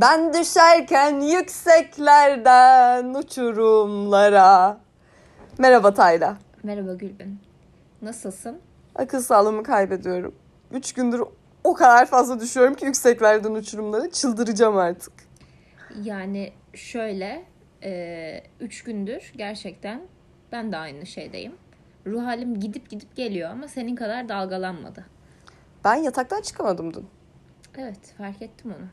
Ben düşerken yükseklerden uçurumlara. Merhaba Tayla. Merhaba Gülbin. Nasılsın? Akıl sağlığımı kaybediyorum. Üç gündür o kadar fazla düşüyorum ki yükseklerden uçurumlara. Çıldıracağım artık. Yani şöyle, e, üç gündür gerçekten ben de aynı şeydeyim. Ruh halim gidip gidip geliyor ama senin kadar dalgalanmadı. Ben yataktan çıkamadım dün. Evet, fark ettim onu.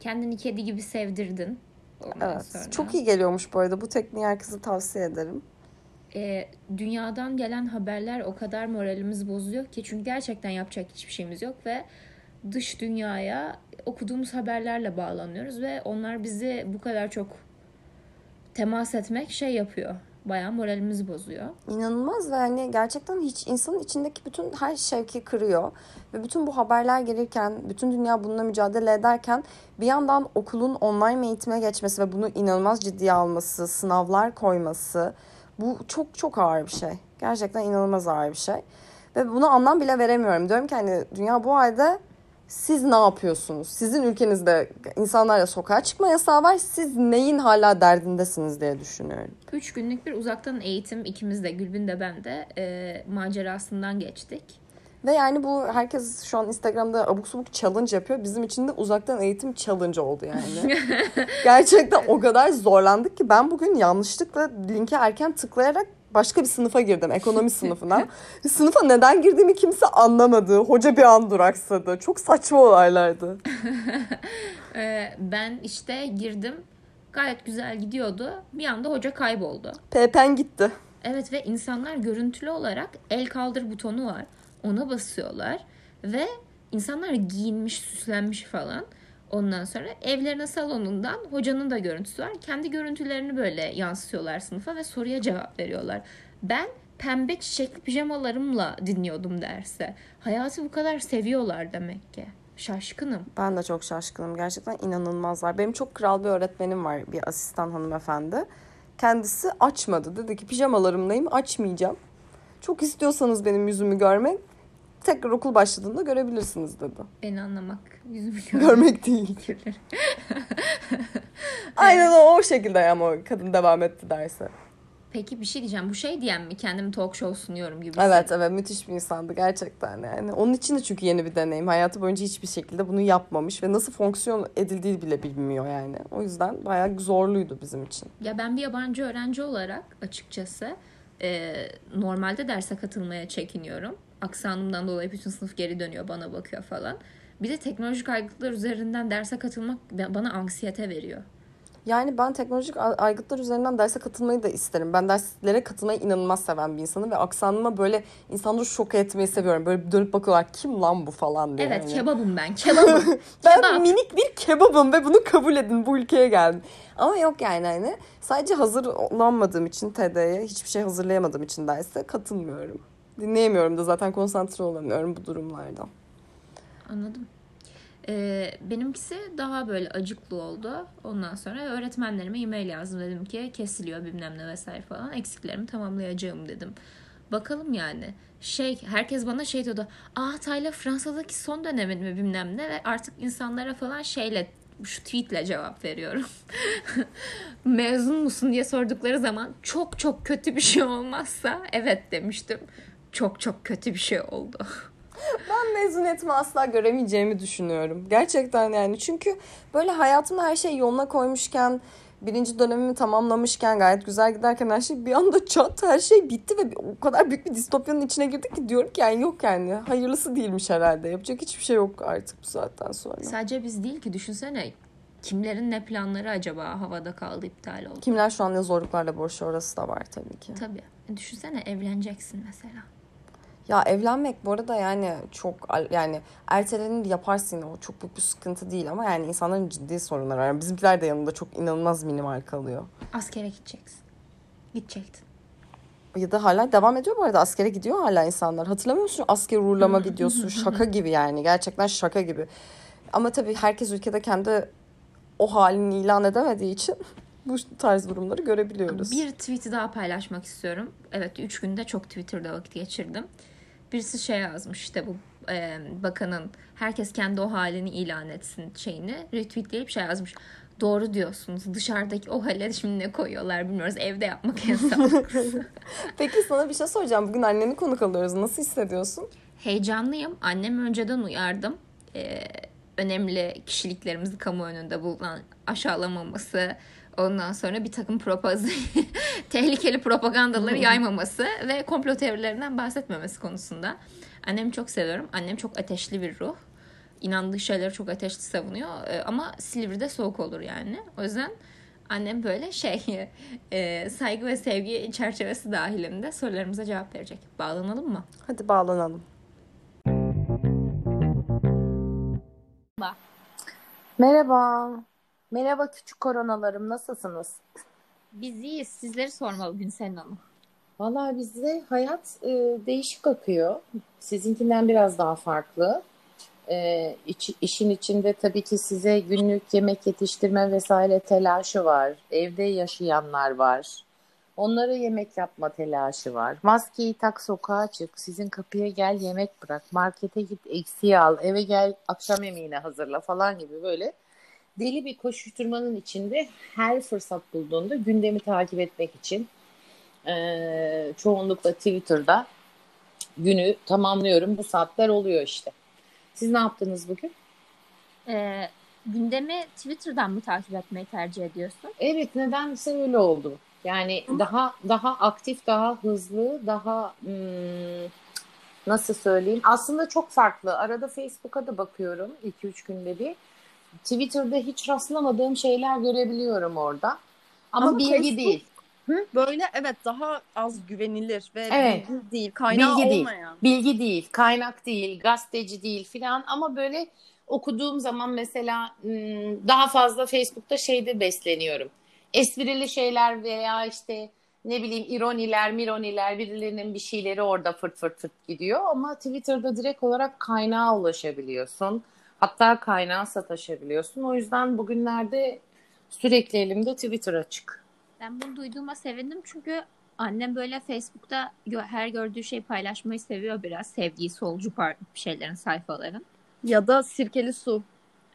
Kendini kedi gibi sevdirdin. Ondan Evet. sonra. Çok iyi geliyormuş bu arada. Bu tekniği herkese tavsiye ederim. E, dünyadan gelen haberler o kadar moralimizi bozuyor ki çünkü gerçekten yapacak hiçbir şeyimiz yok ve dış dünyaya okuduğumuz haberlerle bağlanıyoruz ve onlar bizi bu kadar çok temas etmek şey yapıyor. Bayağı moralimizi bozuyor. İnanılmaz ve hani gerçekten hiç insanın içindeki bütün her şevki kırıyor. Ve bütün bu haberler gelirken, bütün dünya bununla mücadele ederken bir yandan okulun online eğitime geçmesi ve bunu inanılmaz ciddiye alması, sınavlar koyması bu çok çok ağır bir şey. Gerçekten inanılmaz ağır bir şey. Ve bunu anlam bile veremiyorum. Diyorum ki hani dünya bu halde siz ne yapıyorsunuz? Sizin ülkenizde insanlarla sokağa çıkma yasağı var. Siz neyin hala derdindesiniz diye düşünüyorum. Üç günlük bir uzaktan eğitim ikimiz de Gülbin de ben de e, macerasından geçtik. Ve yani bu herkes şu an Instagram'da abuk subuk challenge yapıyor. Bizim için de uzaktan eğitim challenge oldu yani. Gerçekten o kadar zorlandık ki ben bugün yanlışlıkla linke erken tıklayarak başka bir sınıfa girdim. Ekonomi sınıfına. Sınıfa neden girdiğimi kimse anlamadı. Hoca bir an duraksadı. Çok saçma olaylardı. E, ben işte girdim. Gayet güzel gidiyordu. Bir anda hoca kayboldu. Pepen gitti. Evet ve insanlar görüntülü olarak el kaldır butonu var. Ona basıyorlar ve insanlar giyinmiş, süslenmiş falan. Ondan sonra evlerine salonundan hocanın da görüntüsü var. Kendi görüntülerini böyle yansıtıyorlar sınıfa ve soruya cevap veriyorlar. Ben pembe çiçekli pijamalarımla dinliyordum derse. Hayatı bu kadar seviyorlar demek ki. Şaşkınım. Ben de çok şaşkınım. Gerçekten inanılmazlar. Benim çok kral bir öğretmenim var. Bir asistan hanımefendi. Kendisi açmadı. Dedi ki pijamalarımdayım açmayacağım. Çok istiyorsanız benim yüzümü görmek tekrar okul başladığında görebilirsiniz dedi. Beni anlamak, yüzümü Görmek değil. görmek. Aynen o, o şekilde ama kadın devam etti derse. Peki bir şey diyeceğim. Bu şey diyen mi? Kendimi talk show sunuyorum gibi. Evet evet müthiş bir insandı gerçekten yani. Onun için de çünkü yeni bir deneyim. Hayatı boyunca hiçbir şekilde bunu yapmamış ve nasıl fonksiyon edildiği bile bilmiyor yani. O yüzden bayağı zorluydu bizim için. Ya ben bir yabancı öğrenci olarak açıkçası e, normalde derse katılmaya çekiniyorum. Aksanımdan dolayı bütün sınıf geri dönüyor bana bakıyor falan. Bir de teknolojik aygıtlar üzerinden derse katılmak bana anksiyete veriyor. Yani ben teknolojik aygıtlar üzerinden derse katılmayı da isterim. Ben derslere katılmayı inanılmaz seven bir insanım ve aksanıma böyle insanları şok etmeyi seviyorum. Böyle dönüp bakıyorlar kim lan bu falan diye. Evet yani. kebabım ben kebabım. Ben Kebap. minik bir kebabım ve bunu kabul edin bu ülkeye geldim. Ama yok yani hani sadece hazırlanmadığım için TD'ye hiçbir şey hazırlayamadığım için derse katılmıyorum. Dinleyemiyorum da zaten konsantre olamıyorum bu durumlardan. Anladım. Ee, benimkisi daha böyle acıklı oldu. Ondan sonra öğretmenlerime e-mail yazdım. Dedim ki kesiliyor bilmem ne vesaire falan. Eksiklerimi tamamlayacağım dedim. Bakalım yani. Şey herkes bana şey diyordu. Aa Tayla Fransa'daki son dönemin mi bilmem ne ve artık insanlara falan şeyle şu tweetle cevap veriyorum. Mezun musun diye sordukları zaman çok çok kötü bir şey olmazsa evet demiştim. Çok çok kötü bir şey oldu. Ben mezuniyetimi asla göremeyeceğimi düşünüyorum. Gerçekten yani çünkü böyle hayatımda her şey yoluna koymuşken birinci dönemimi tamamlamışken gayet güzel giderken her şey bir anda çat her şey bitti ve o kadar büyük bir distopyanın içine girdik ki diyorum ki yani yok yani hayırlısı değilmiş herhalde yapacak hiçbir şey yok artık bu saatten sonra. Sadece biz değil ki düşünsene kimlerin ne planları acaba havada kaldı iptal oldu. Kimler şu an ne zorluklarla boğuşuyor orası da var tabii ki. Tabii. Düşünsene evleneceksin mesela. Ya evlenmek bu arada yani çok yani ertelenir yaparsın o çok büyük bir sıkıntı değil ama yani insanların ciddi sorunları var. Bizimkiler de yanında çok inanılmaz minimal kalıyor. Askere gideceksin. Gidecektin. Ya da hala devam ediyor bu arada askere gidiyor hala insanlar. Hatırlamıyor musun? Asker uğurlama videosu şaka gibi yani gerçekten şaka gibi. Ama tabii herkes ülkede kendi o halini ilan edemediği için bu tarz durumları görebiliyoruz. Bir tweet'i daha paylaşmak istiyorum. Evet 3 günde çok Twitter'da vakit geçirdim. Birisi şey yazmış işte bu e, bakanın herkes kendi o halini ilan etsin şeyini retweetleyip şey yazmış. Doğru diyorsunuz. Dışarıdaki o hale şimdi ne koyuyorlar bilmiyoruz. Evde yapmak yasak. Peki sana bir şey soracağım. Bugün anneni konuk alıyoruz. Nasıl hissediyorsun? Heyecanlıyım. Annemi önceden uyardım. Ee, önemli kişiliklerimizi kamu önünde bulunan aşağılamaması, ondan sonra bir takım propaz tehlikeli propagandaları yaymaması ve komplo teorilerinden bahsetmemesi konusunda. Annemi çok seviyorum. Annem çok ateşli bir ruh. İnandığı şeyleri çok ateşli savunuyor. Ee, ama Silivri'de soğuk olur yani. O yüzden annem böyle şey e, saygı ve sevgi çerçevesi dahilinde sorularımıza cevap verecek. Bağlanalım mı? Hadi bağlanalım. Merhaba. Merhaba küçük koronalarım. Nasılsınız? Biz iyiyiz. Sizleri sormalı Gülsen Hanım. Vallahi bizde hayat e, değişik akıyor. Sizinkinden biraz daha farklı. E, iç, işin içinde tabii ki size günlük yemek yetiştirme vesaire telaşı var. Evde yaşayanlar var. Onlara yemek yapma telaşı var. Maskeyi tak sokağa çık. Sizin kapıya gel yemek bırak. Markete git eksiği al. Eve gel akşam yemeğini hazırla falan gibi böyle deli bir koşuşturmanın içinde her fırsat bulduğunda gündemi takip etmek için e, çoğunlukla Twitter'da günü tamamlıyorum. Bu saatler oluyor işte. Siz ne yaptınız bugün? Ee, gündemi Twitter'dan mı takip etmeyi tercih ediyorsun? Evet nedense öyle oldu. Yani daha daha aktif, daha hızlı, daha hmm, nasıl söyleyeyim? Aslında çok farklı. Arada Facebook'a da bakıyorum 2-3 günde bir. Twitter'da hiç rastlamadığım şeyler görebiliyorum orada. Ama, Ama bilgi Facebook- değil. Böyle evet daha az güvenilir ve Evet. bilgi değil, kaynağı Bilgi değil. olmayan. Bilgi değil, kaynak değil, gazeteci değil filan ama böyle okuduğum zaman mesela daha fazla Facebook'ta şeyde besleniyorum. Esprili şeyler veya işte ne bileyim ironiler, mironiler, birilerinin bir şeyleri orada fırt fırt fırt gidiyor ama Twitter'da direkt olarak kaynağa ulaşabiliyorsun. Hatta kaynağa sataşabiliyorsun. O yüzden bugünlerde sürekli elimde Twitter açık. Ben bunu duyduğuma sevindim çünkü annem böyle Facebook'ta her gördüğü şeyi paylaşmayı seviyor biraz. Sevdiği solcu par- şeylerin, sayfaların. Ya da sirkeli su.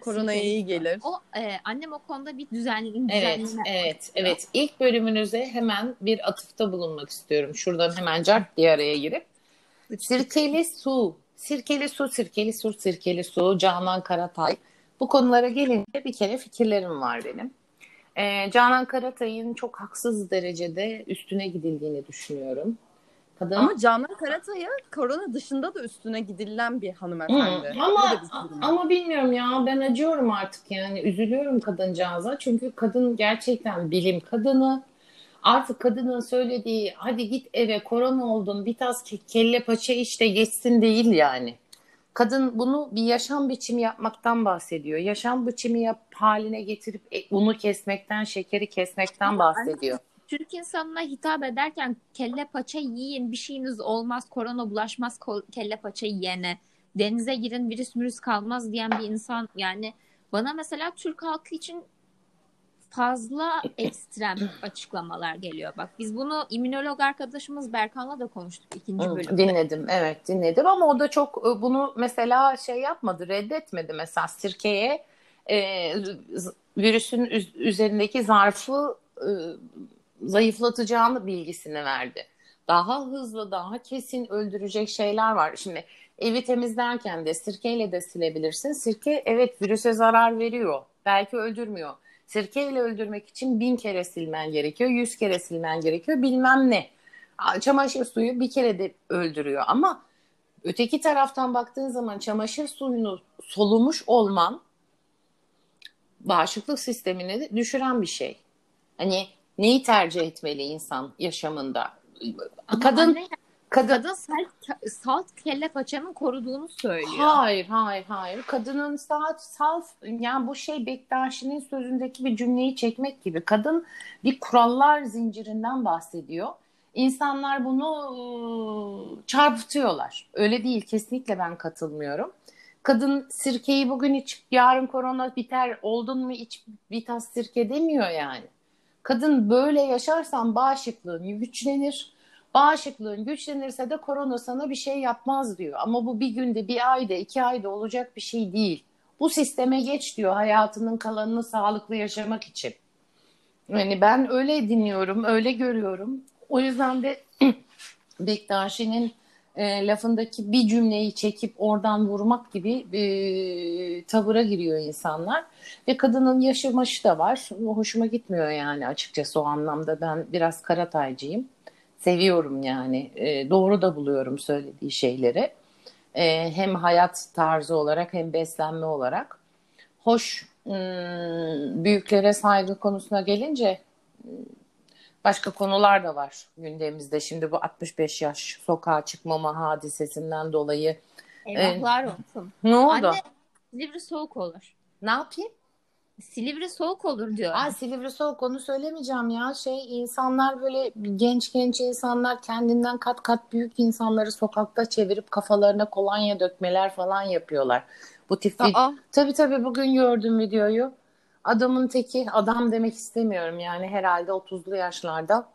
Koronaya Sirkeli iyi su. gelir. O e, annem o konuda bir düzenli Evet, evet, istiyor. evet. İlk bölümünüze hemen bir atıfta bulunmak istiyorum. Şuradan hemen cart diye araya girip. Sirkeli su, sirkeli su, sirkeli su, sirkeli su, Canan Karatay. Bu konulara gelince bir kere fikirlerim var benim. Ee, Canan Karatay'ın çok haksız derecede üstüne gidildiğini düşünüyorum. Kadın Ama Canan Karatay'a korona dışında da üstüne gidilen bir hanımefendi. ama bir durum. ama bilmiyorum ya ben acıyorum artık yani üzülüyorum kadıncağıza çünkü kadın gerçekten bilim kadını artık kadının söylediği hadi git eve korona oldun bir tas ke- kelle paça işte geçsin değil yani. Kadın bunu bir yaşam biçimi yapmaktan bahsediyor. Yaşam biçimi yap haline getirip e, unu kesmekten, şekeri kesmekten Ama bahsediyor. Türk insanına hitap ederken kelle paça yiyin bir şeyiniz olmaz korona bulaşmaz kelle paça yiyene denize girin virüs mürüs kalmaz diyen bir insan yani bana mesela Türk halkı için fazla ekstrem açıklamalar geliyor. Bak biz bunu immünolog arkadaşımız Berkan'la da konuştuk ikinci bölümde. Dinledim, evet dinledim ama o da çok e, bunu mesela şey yapmadı, reddetmedi mesela sirkeye e, virüsün üz- üzerindeki zarfı e, zayıflatacağını bilgisini verdi. Daha hızlı, daha kesin öldürecek şeyler var. Şimdi evi temizlerken de sirkeyle de silebilirsin. Sirke evet virüse zarar veriyor, belki öldürmüyor. Sirkeyle öldürmek için bin kere silmen gerekiyor, yüz kere silmen gerekiyor, bilmem ne. Çamaşır suyu bir kere de öldürüyor ama öteki taraftan baktığın zaman çamaşır suyunu solumuş olman bağışıklık sistemini düşüren bir şey. Hani neyi tercih etmeli insan yaşamında? Ama kadın anne, kadın salt, salt kelle paçanın koruduğunu söylüyor. Hayır, hayır, hayır. Kadının saat salt, yani bu şey Bektaşi'nin sözündeki bir cümleyi çekmek gibi. Kadın bir kurallar zincirinden bahsediyor. İnsanlar bunu ıı, çarpıtıyorlar. Öyle değil, kesinlikle ben katılmıyorum. Kadın sirkeyi bugün iç, yarın korona biter, oldun mu iç bir tas sirke demiyor yani. Kadın böyle yaşarsan bağışıklığın güçlenir. Bağışıklığın güçlenirse de korona sana bir şey yapmaz diyor. Ama bu bir günde, bir ayda, iki ayda olacak bir şey değil. Bu sisteme geç diyor hayatının kalanını sağlıklı yaşamak için. Yani ben öyle dinliyorum, öyle görüyorum. O yüzden de Bektaşi'nin e, lafındaki bir cümleyi çekip oradan vurmak gibi e, tavıra giriyor insanlar. Ve kadının yaşı maşı da var. Hoşuma gitmiyor yani açıkçası o anlamda. Ben biraz karataycıyım. Seviyorum yani. E, doğru da buluyorum söylediği şeyleri. E, hem hayat tarzı olarak hem beslenme olarak. Hoş hmm, büyüklere saygı konusuna gelince Başka konular da var gündemimizde. Şimdi bu 65 yaş sokağa çıkmama hadisesinden dolayı. Eyvahlar olsun. Ne oldu? Anne Silivri soğuk olur. Ne yapayım? Silivri soğuk olur diyor. Aa, Silivri soğuk onu söylemeyeceğim ya. Şey insanlar böyle genç genç insanlar kendinden kat kat büyük insanları sokakta çevirip kafalarına kolonya dökmeler falan yapıyorlar. Bu tip Aa. Tabii tabii bugün gördüm videoyu. Adamın teki adam demek istemiyorum yani herhalde 30'lu yaşlarda.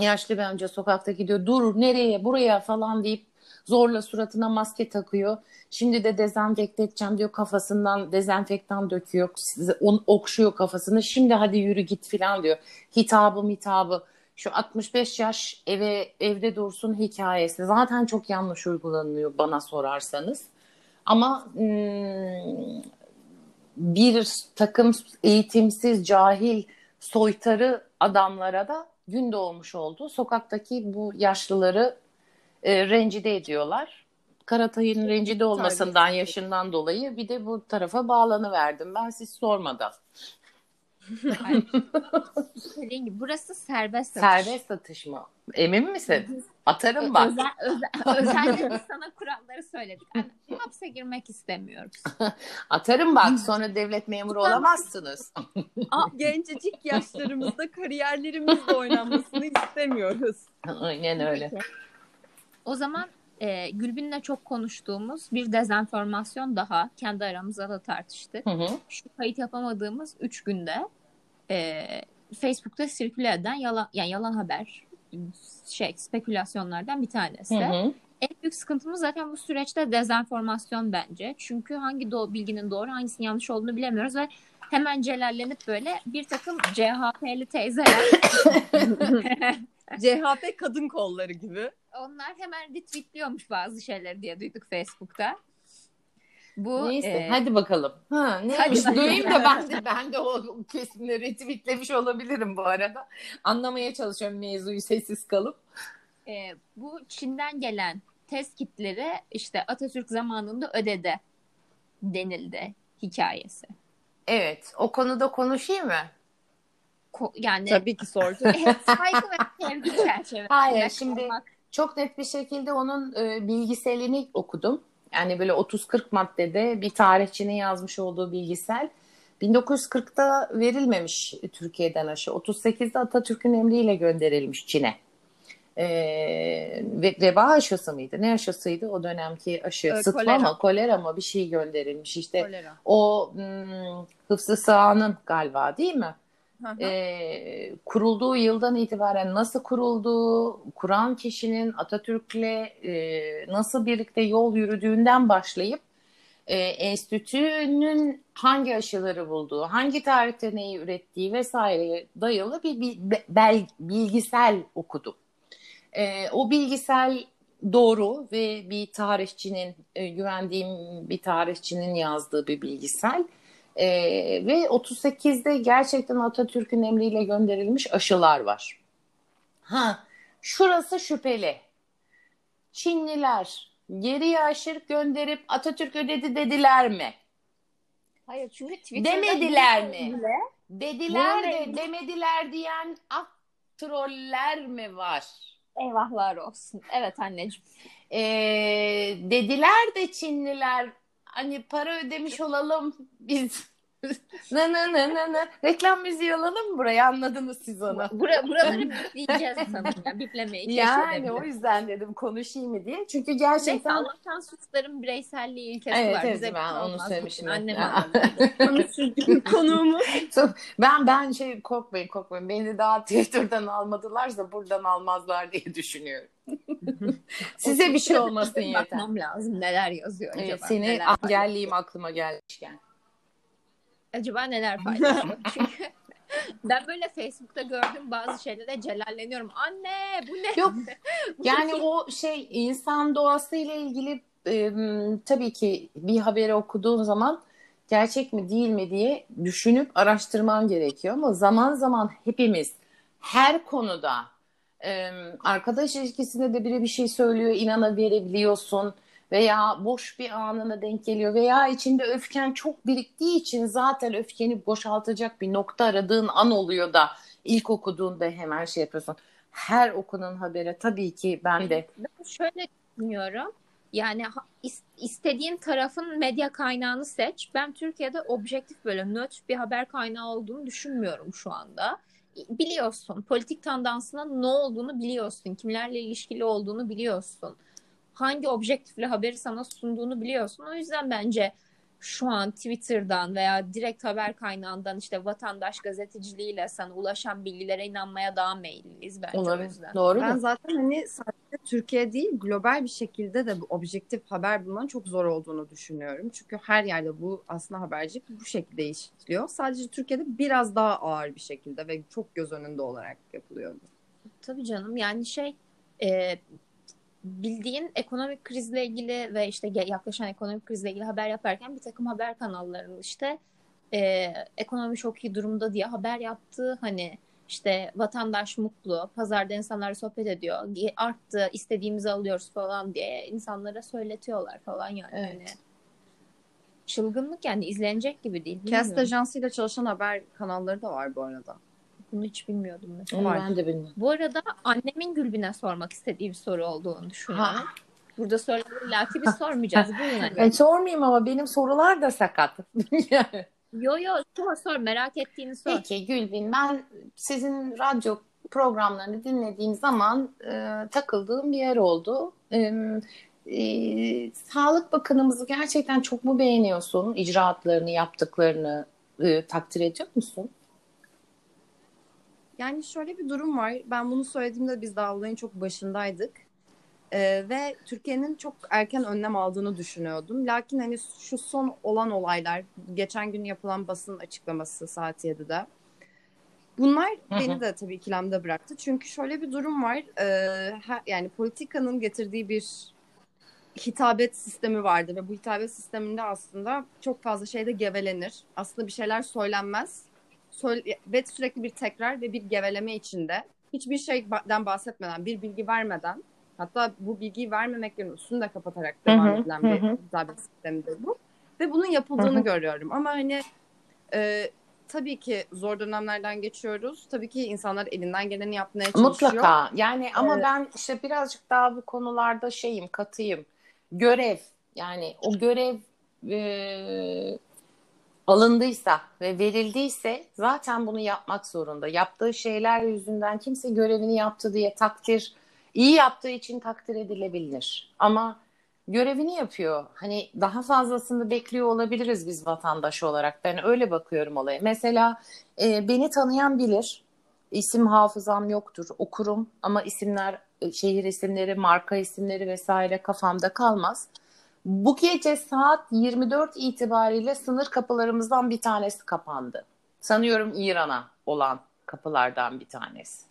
Yaşlı bir amca sokakta gidiyor. Dur nereye buraya falan deyip zorla suratına maske takıyor. Şimdi de dezenfekte edeceğim diyor kafasından dezenfektan döküyor. On, okşuyor kafasını. Şimdi hadi yürü git falan diyor. Hitabı hitabı. Şu 65 yaş eve evde dursun hikayesi zaten çok yanlış uygulanıyor bana sorarsanız. Ama hmm, bir takım eğitimsiz, cahil, soytarı adamlara da gün doğmuş oldu. Sokaktaki bu yaşlıları e, rencide ediyorlar. Karatay'ın rencide olmasından, yaşından dolayı bir de bu tarafa bağlanıverdim. Ben siz sormadan. Dediğim gibi burası serbest satış. Serbest satış mı? Emin misin? Atarım bak. Özel, özel, özellikle sana kuralları söyledik. Yani, hapse girmek istemiyoruz. Atarım bak sonra devlet memuru olamazsınız. Gencecik yaşlarımızda kariyerlerimizle oynanmasını istemiyoruz. Aynen öyle. Peki. O zaman e, Gülbin'le çok konuştuğumuz bir dezenformasyon daha kendi aramızda da tartıştık. Hı hı. Şu kayıt yapamadığımız 3 günde e, Facebook'ta sirküle eden yalan, yani yalan haber şey spekülasyonlardan bir tanesi. Hı hı. En büyük sıkıntımız zaten bu süreçte dezenformasyon bence. Çünkü hangi do bilginin doğru hangisinin yanlış olduğunu bilemiyoruz ve hemen celallenip böyle bir takım CHP'li teyzeler CHP kadın kolları gibi. onlar hemen retweetliyormuş bazı şeyleri diye duyduk Facebook'ta. Bu Neyse e, hadi bakalım. Ha, neymiş Hadi duyayım da ben de ben de o kesimleri retweetlemiş olabilirim bu arada. Anlamaya çalışıyorum mevzuyu sessiz kalıp. e, bu Çin'den gelen test kitleri işte Atatürk zamanında ödedi denildi hikayesi. Evet, o konuda konuşayım mı? Yani Tabii ki sordu. hep saygı ve sevgi çerçevesinde Hayır, şimdi- kalmak. Çok net bir şekilde onun e, bilgiselini okudum. Yani böyle 30-40 maddede bir tarihçinin yazmış olduğu bilgisel. 1940'da verilmemiş Türkiye'den aşı. 38'de Atatürk'ün emriyle gönderilmiş Çin'e. Ee, ve veba aşısı mıydı? Ne aşısıydı o dönemki aşı? Ee, Sıtma kolera. mı? Kolera mı? Bir şey gönderilmiş. İşte Kolera. o hmm, Hıfzı Sağa'nın galiba değil mi? Ee, kurulduğu yıldan itibaren nasıl kurulduğu, kuran kişinin Atatürk'le e, nasıl birlikte yol yürüdüğünden başlayıp e, enstitünün hangi aşıları bulduğu, hangi tarihte neyi ürettiği vesaireye dayalı bir, bir be- bel, bilgisel okudum. E, o bilgisel doğru ve bir tarihçinin, e, güvendiğim bir tarihçinin yazdığı bir bilgisel. Ee, ve 38'de gerçekten Atatürk'ün emriyle gönderilmiş aşılar var. Ha, şurası şüpheli. Çinliler geriye aşı gönderip Atatürk ödedi dediler mi? Hayır çünkü Twitter'da Demediler bile- mi? Dediler de Bununla- demediler diyen ah troller mi var? Eyvahlar olsun. Evet anneciğim. Ee, dediler de Çinliler hani para ödemiş olalım biz ne ne ne ne ne. Reklam müziği alalım mı buraya anladınız siz onu. Bura, buraları bipleyeceğiz sanırım. Yani biplemeyi Yani o yüzden dedim konuşayım mı diye. Çünkü gerçekten... Neyse Allah'tan suçların bireyselliği ilkesi Evet, var. evet, Bize ben şey onu bugün. Annem. Konuğumuz. Ben ben şey korkmayın korkmayın. Beni daha Twitter'dan almadılarsa buradan almazlar diye düşünüyorum. Size bir şey olmasın yeter. Bakmam lazım neler yazıyor acaba. Evet, seni neler engelleyeyim aklıma gelmişken. Acaba neler paylaşıyor? Çünkü ben böyle Facebook'ta gördüğüm bazı şeylere celalleniyorum. Anne bu ne? Yok yani o şey insan doğasıyla ilgili e, tabii ki bir haberi okuduğun zaman gerçek mi değil mi diye düşünüp araştırman gerekiyor ama zaman zaman hepimiz her konuda e, arkadaş ilişkisinde de biri bir şey söylüyor inanabiliyorsun veya boş bir anına denk geliyor veya içinde öfken çok biriktiği için zaten öfkeni boşaltacak bir nokta aradığın an oluyor da ilk okuduğunda hemen şey yapıyorsun. Her okunan habere tabii ki ben de Ben şöyle düşünüyorum. Yani istediğin tarafın medya kaynağını seç. Ben Türkiye'de objektif böyle nötr bir haber kaynağı olduğunu düşünmüyorum şu anda. Biliyorsun politik tandansına ne olduğunu biliyorsun. Kimlerle ilişkili olduğunu biliyorsun. Hangi objektifle haberi sana sunduğunu biliyorsun. O yüzden bence şu an Twitter'dan veya direkt haber kaynağından işte vatandaş gazeteciliğiyle sana ulaşan bilgilere inanmaya daha meyilliyiz bence o olabilir. yüzden. Doğru Ben mu? zaten hani sadece Türkiye değil global bir şekilde de bu objektif haber bulmanın çok zor olduğunu düşünüyorum. Çünkü her yerde bu aslında habercilik bu şekilde işliyor. Sadece Türkiye'de biraz daha ağır bir şekilde ve çok göz önünde olarak yapılıyor. Tabii canım yani şey e, bildiğin ekonomik krizle ilgili ve işte yaklaşan ekonomik krizle ilgili haber yaparken bir takım haber kanallarının işte e, ekonomi çok iyi durumda diye haber yaptığı hani işte vatandaş mutlu, pazarda insanlar sohbet ediyor, arttı, istediğimizi alıyoruz falan diye insanlara söyletiyorlar falan yani. Evet. Hani çılgınlık yani izlenecek gibi değil. Cast ajansıyla çalışan haber kanalları da var bu arada. Bunu hiç bilmiyordum mesela. Var. ben de bilmiyorum. Bu arada annemin Gülbin'e sormak istediği bir soru olduğunu düşünüyorum. Ha. Burada soruları illaki biz sormayacağız. Buyurun anne. Ben sormayayım ama benim sorular da sakat. Yo yo sor sor merak ettiğini sor. Peki Gülbin ben sizin radyo programlarını dinlediğim zaman e, takıldığım bir yer oldu. E, e, Sağlık Bakanımızı gerçekten çok mu beğeniyorsun? İcraatlarını, yaptıklarını e, takdir ediyor musun? Yani şöyle bir durum var. Ben bunu söylediğimde biz daha olayın çok başındaydık. Ee, ve Türkiye'nin çok erken önlem aldığını düşünüyordum. Lakin hani şu son olan olaylar, geçen gün yapılan basın açıklaması saat 7'de. Bunlar beni de tabii ikilemde bıraktı. Çünkü şöyle bir durum var. Ee, her- yani politikanın getirdiği bir hitabet sistemi vardı ve bu hitabet sisteminde aslında çok fazla şeyde gevelenir. Aslında bir şeyler söylenmez. Söyle- ve sürekli bir tekrar ve bir geveleme içinde hiçbir şeyden bahsetmeden, bir bilgi vermeden hatta bu bilgiyi vermemeklerin üstünü de kapatarak devam hı, edilen bir hı. hitabet sistemidir bu. Ve bunun yapıldığını Hı görüyorum. Ama hani e, tabii ki zor dönemlerden geçiyoruz. Tabii ki insanlar elinden geleni yapmaya çalışıyor. Mutlaka. Yani ama Evet. ben işte birazcık daha bu konularda şeyim, katıyım. Görev. Yani o görev e, alındıysa ve verildiyse zaten bunu yapmak zorunda. Yaptığı şeyler yüzünden kimse görevini yaptı diye takdir, iyi yaptığı için takdir edilebilir. Ama görevini yapıyor. Hani daha fazlasını bekliyor olabiliriz biz vatandaş olarak. Ben öyle bakıyorum olaya. Mesela e, beni tanıyan bilir. İsim hafızam yoktur. Okurum ama isimler, e, şehir isimleri, marka isimleri vesaire kafamda kalmaz. Bu gece saat 24 itibariyle sınır kapılarımızdan bir tanesi kapandı. Sanıyorum İran'a olan kapılardan bir tanesi.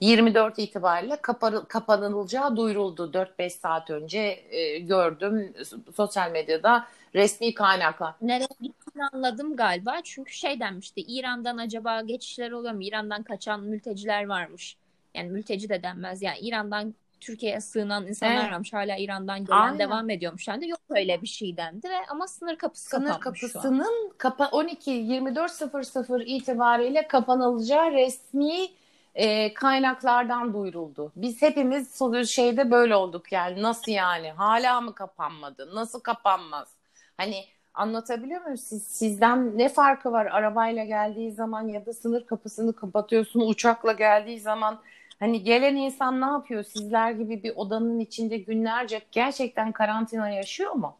24 itibariyle kapanı- kapanılacağı duyuruldu. 4-5 saat önce e, gördüm sosyal medyada resmi kaynaklar. Nereye gittiğini anladım galiba. Çünkü şey denmişti. İran'dan acaba geçişler oluyor mu? İran'dan kaçan mülteciler varmış. Yani mülteci de denmez. Yani İran'dan Türkiye'ye sığınan insanlar Evet. varmış. Hala İran'dan gelen Aynen. devam ediyormuş. Yani yok öyle bir şey dendi ve ama sınır kapısı Sınır kapısının kapa 12 24.00 itibariyle kapanılacağı resmi e, kaynaklardan duyuruldu. Biz hepimiz şeyde böyle olduk yani nasıl yani hala mı kapanmadı nasıl kapanmaz hani Anlatabiliyor muyum? Siz, sizden ne farkı var arabayla geldiği zaman ya da sınır kapısını kapatıyorsun uçakla geldiği zaman hani gelen insan ne yapıyor? Sizler gibi bir odanın içinde günlerce gerçekten karantina yaşıyor mu?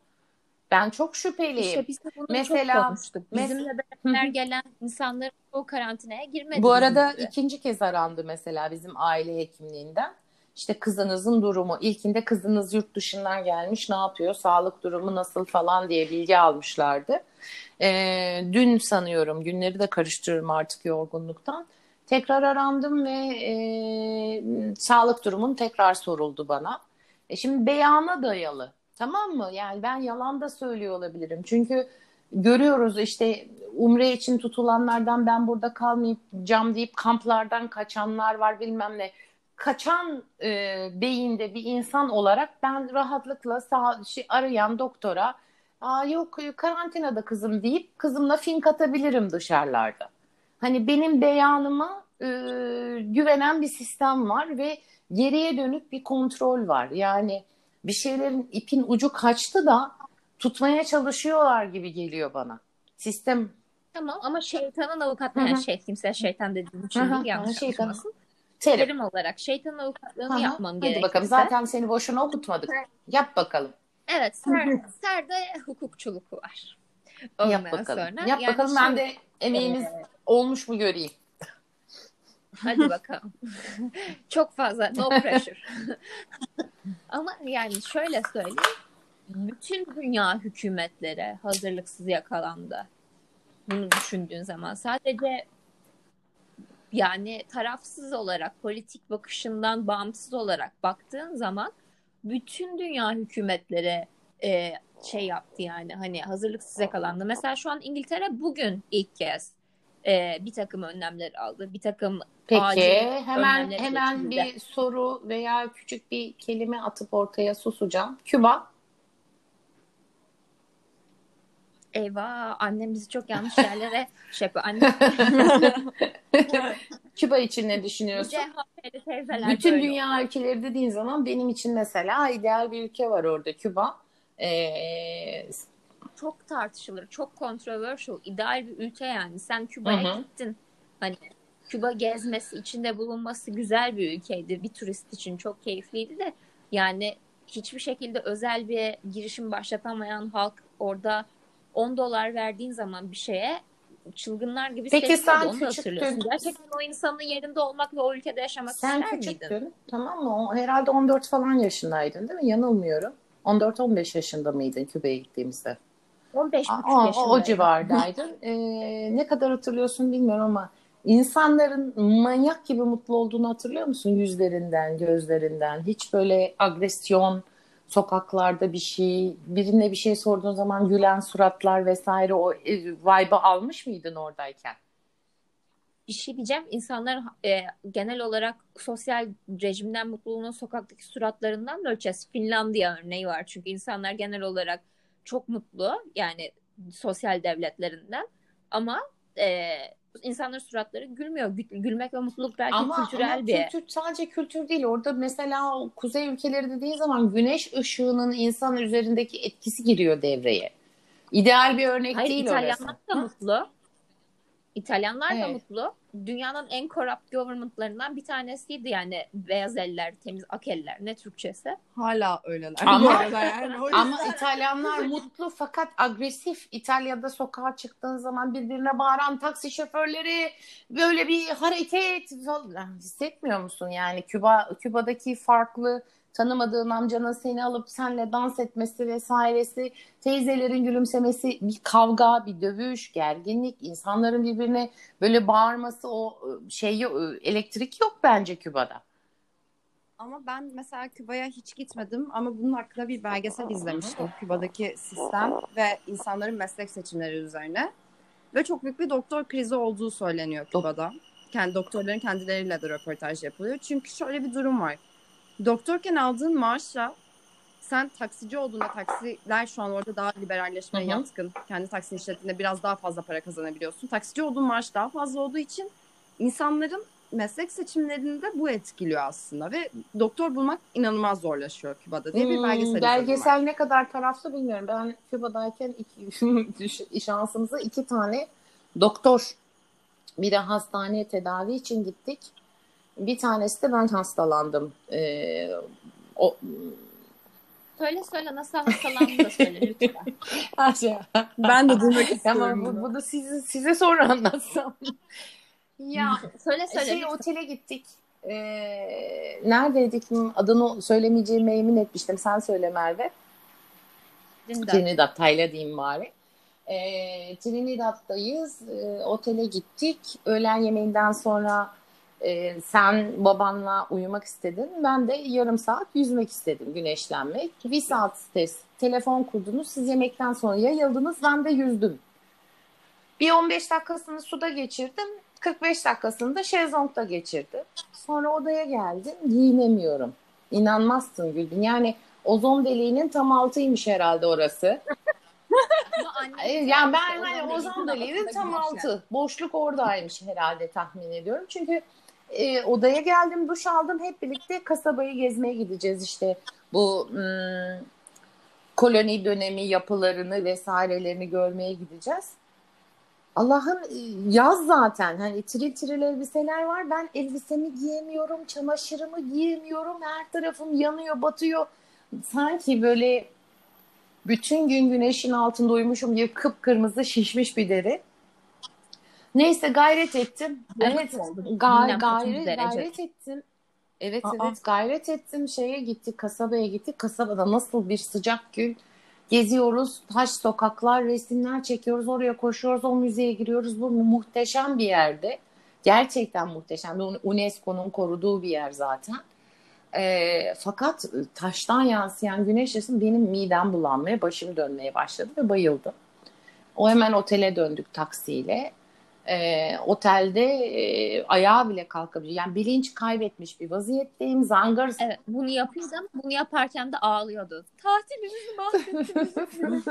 Ben çok şüpheliyim. İşte biz de bunu Mesela- çok konuştuk. Bizimle beraber gelen insanların o karantinaya girmedi. Bu arada gibi. ikinci kez arandı mesela bizim aile hekimliğinden. İşte kızınızın durumu. İlkinde kızınız yurt dışından gelmiş ne yapıyor, sağlık durumu nasıl falan diye bilgi almışlardı. Ee, dün sanıyorum günleri de karıştırıyorum artık yorgunluktan. Tekrar arandım ve e, sağlık durumun tekrar soruldu bana. E şimdi beyana dayalı. Tamam mı? Yani ben yalan da söylüyor olabilirim. Çünkü görüyoruz işte umre için tutulanlardan ben burada kalmayacağım deyip kamplardan kaçanlar var bilmem ne. Kaçan e, beyinde bir insan olarak ben rahatlıkla sağ, şey, arayan doktora Aa, yok karantinada kızım deyip kızımla fink atabilirim dışarılarda. Hani benim beyanıma e, güvenen bir sistem var ve geriye dönük bir kontrol var. Yani bir şeylerin ipin ucu kaçtı da tutmaya çalışıyorlar gibi geliyor bana. Sistem Tamam ama şeytanın avukatlığı Hı hı. yani şey, kimse şeytan dediğim için değil yanlış Şeytan. anlaşılmasın. terim. Terim olarak şeytanın avukatlığını hı. yapmam Hadi gerekirse. bakalım zaten seni boşuna okutmadık. Yap bakalım. Evet ser, serde hukukçuluk var. Ondan Yap bakalım. sonra Yap yani bakalım ben şöyle- de emeğimiz olmuş mu göreyim. Hadi bakalım. Çok fazla no pressure. Ama yani şöyle söyleyeyim. Bütün dünya hükümetleri hazırlıksız yakalandı. Bunu düşündüğün zaman sadece yani tarafsız olarak politik bakışından bağımsız olarak baktığın zaman bütün dünya hükümetleri e, şey yaptı yani hani hazırlıksız yakalandı. Mesela şu an İngiltere bugün ilk kez e, bir takım önlemler aldı. Bir takım Peki acil hemen hemen getirdi. bir soru veya küçük bir kelime atıp ortaya susacağım. Küba. Eyvah annem bizi çok yanlış yerlere şey yapıyor. Annem Küba için ne düşünüyorsun? Bütün dünya ülkeleri dediğin zaman benim için mesela ideal bir ülke var orada Küba. Ee, çok tartışılır, çok controversial, ideal bir ülke yani. Sen Küba'ya gittin. Hani Küba gezmesi, içinde bulunması güzel bir ülkeydi. Bir turist için çok keyifliydi de yani hiçbir şekilde özel bir girişim başlatamayan halk orada 10 dolar verdiğin zaman bir şeye çılgınlar gibi Peki sen Onu hatırlıyorsun. Gerçekten o insanın yerinde olmak ve o ülkede yaşamak sen ister miydin? küçüktün tamam mı? O, herhalde 14 falan yaşındaydın değil mi? Yanılmıyorum. 14-15 yaşında mıydın Küba'ya gittiğimizde? 15 O, o, civardaydın. Ee, ne kadar hatırlıyorsun bilmiyorum ama insanların manyak gibi mutlu olduğunu hatırlıyor musun? Yüzlerinden, gözlerinden. Hiç böyle agresyon, sokaklarda bir şey, birine bir şey sorduğun zaman gülen suratlar vesaire o e, vibe'ı almış mıydın oradayken? bir şey diyeceğim. İnsanlar e, genel olarak sosyal rejimden mutluluğunun sokaktaki suratlarından da ölçeceğiz. Finlandiya örneği var. Çünkü insanlar genel olarak çok mutlu. Yani sosyal devletlerinden. Ama e, insanların suratları gülmüyor. Gü- Gülmek ve mutluluk belki Ama, kültürel ama bir. kültür, sadece kültür değil. Orada mesela kuzey ülkeleri dediğin zaman güneş ışığının insan üzerindeki etkisi giriyor devreye. İdeal bir örnek Hayır değil İtalyanlar orası. da mutlu. İtalyanlar da Evet. mutlu. Dünyanın en corrupt government'larından bir tanesiydi yani beyaz eller, temiz ak eller ne Türkçesi. Hala öyleler. Ama- yani. Ama İtalyanlar mutlu fakat agresif. İtalya'da sokağa çıktığın zaman birbirine bağıran taksi şoförleri böyle bir hareket hissetmiyor musun? Yani Küba Küba'daki farklı tanımadığın amcanın seni alıp senle dans etmesi vesairesi, teyzelerin gülümsemesi, bir kavga, bir dövüş, gerginlik, insanların birbirine böyle bağırması o şey yok, elektrik yok bence Küba'da. Ama ben mesela Küba'ya hiç gitmedim ama bunun hakkında bir belgesel izlemiştim. Küba'daki sistem ve insanların meslek seçimleri üzerine. Ve çok büyük bir doktor krizi olduğu söyleniyor Küba'da. Kendi doktorların kendileriyle de röportaj yapılıyor. Çünkü şöyle bir durum var. Doktorken aldığın maaşla sen taksici olduğunda taksiler şu an orada daha liberalleşmeye Hı hı. yatkın. Kendi taksini işlettiğinde biraz daha fazla para kazanabiliyorsun. Taksici olduğun maaş daha fazla olduğu için insanların meslek seçimlerinde bu etkiliyor aslında ve doktor bulmak inanılmaz zorlaşıyor Küba'da diye bir Hmm, belgesel izledim belgesel ne kadar taraflı bilmiyorum. Ben Küba'dayken iki, şansımıza iki tane doktor bir de hastaneye tedavi için gittik. Bir tanesi de ben hastalandım. Ee, o, Söyle söyle nasıl hastalandın da söyle lütfen. Ben de duymak Ama istiyorum. bu, bunu. bunu size, size sonra anlatsam. ya söyle söyle. şey lütfen. otele gittik. Ee, neredeydik? Adını söylemeyeceğime emin etmiştim. Sen söyle Merve. Dinle. Trinidad, Tayla diyeyim bari. Ee, Trinidad'dayız. Ee, otele gittik. Öğlen yemeğinden sonra e, sen babanla uyumak istedin. Ben de yarım saat yüzmek istedim, güneşlenmek. Bir saat test, telefon kurdunuz. Siz yemekten sonra yayıldınız. Ben de yüzdüm. Bir 15 dakikasını suda geçirdim. 45 dakikasını da şezlongda geçirdim. Sonra odaya geldim. Giyinemiyorum. İnanmazsın Gülbin. Yani ozon deliğinin tam altıymış herhalde orası. Yani ben hani ozon deliğinin tam altı. Boşluk oradaymış herhalde tahmin ediyorum. Çünkü e, odaya geldim, duş aldım. Hep birlikte kasabayı gezmeye gideceğiz işte. Bu hmm, koloni dönemi yapılarını vesairelerini görmeye gideceğiz. Allah'ım e, yaz zaten. Hani tril tril elbiseler var. Ben elbisemi giyemiyorum, çamaşırımı giyemiyorum. Her tarafım yanıyor, batıyor. Sanki böyle bütün gün güneşin altında uyumuşum gibi kıpkırmızı şişmiş bir deri. Neyse gayret ettim. Evet, oldu. ga- Bilmem kaçıncı gayret, gayret ettim. Evet Aa. evet gayret ettim. Şeye gittik, kasabaya gittik. Kasabada nasıl bir sıcak gün. Geziyoruz, taş sokaklar, resimler çekiyoruz, oraya koşuyoruz, o müzeye giriyoruz. Bu muhteşem bir yerde. Gerçekten muhteşem. UNESCO'nun koruduğu bir yer zaten. E, fakat taştan yansıyan güneş ışısı benim midem bulanmaya, başım dönmeye başladı ve bayıldım. O hemen otele döndük taksiyle. E, otelde e, ayağa bile kalkabiliyor. Yani bilinç kaybetmiş bir vaziyetteyim. Zangır Evet, bunu yapıyordum. Bunu yaparken de ağlıyordu. Tatilimizi mahvettiniz.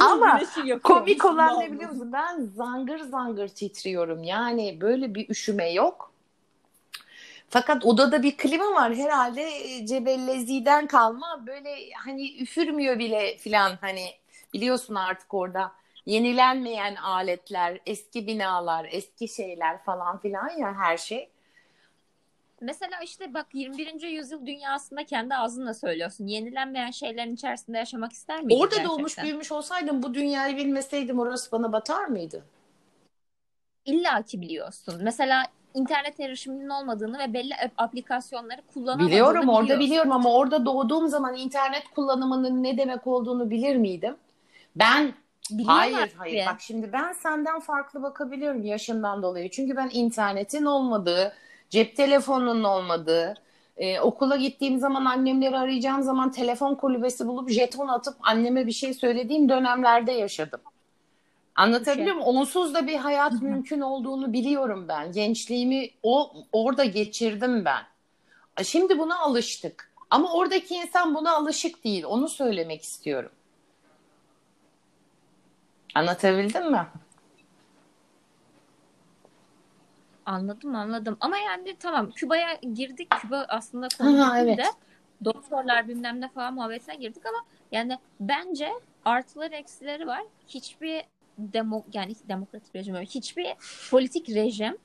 Ama. Komik olan ne biliyor musun? Ben zangır zangır titriyorum. Yani böyle bir üşüme yok. Fakat odada bir klima var herhalde e, Cebellezi'den kalma böyle hani üfürmüyor bile filan hani biliyorsun artık orada yenilenmeyen aletler, eski binalar, eski şeyler falan filan ya her şey. Mesela işte bak 21. yüzyıl dünyasında kendi ağzınla söylüyorsun. Yenilenmeyen şeylerin içerisinde yaşamak ister miydin Orada gerçekten? doğmuş büyümüş olsaydım bu dünyayı bilmeseydim orası bana batar mıydı? İlla ki biliyorsun. Mesela internet erişiminin olmadığını ve belli ap- aplikasyonları kullanamadığını Biliyorum orada biliyorsun. biliyorum ama orada doğduğum zaman internet kullanımının ne demek olduğunu bilir miydim? Ben Biliyorlar hayır ki. hayır bak şimdi ben senden farklı bakabiliyorum yaşımdan dolayı. Çünkü ben internetin olmadığı, cep telefonunun olmadığı, e, okula gittiğim zaman annemleri arayacağım zaman telefon kulübesi bulup jeton atıp anneme bir şey söylediğim dönemlerde yaşadım. Anlatabiliyor muyum? Onsuz da bir hayat mümkün olduğunu biliyorum ben. Gençliğimi o orada geçirdim ben. Şimdi buna alıştık. Ama oradaki insan buna alışık değil. Onu söylemek istiyorum. Anlatabildim mi? Anladım anladım. Ama yani tamam Küba'ya girdik. Küba aslında konu Ha, değil evet. de doktorlar bilmem ne falan muhabbetine girdik ama yani bence artıları eksileri var. Hiçbir demo yani demokratik rejim. Hiçbir politik rejim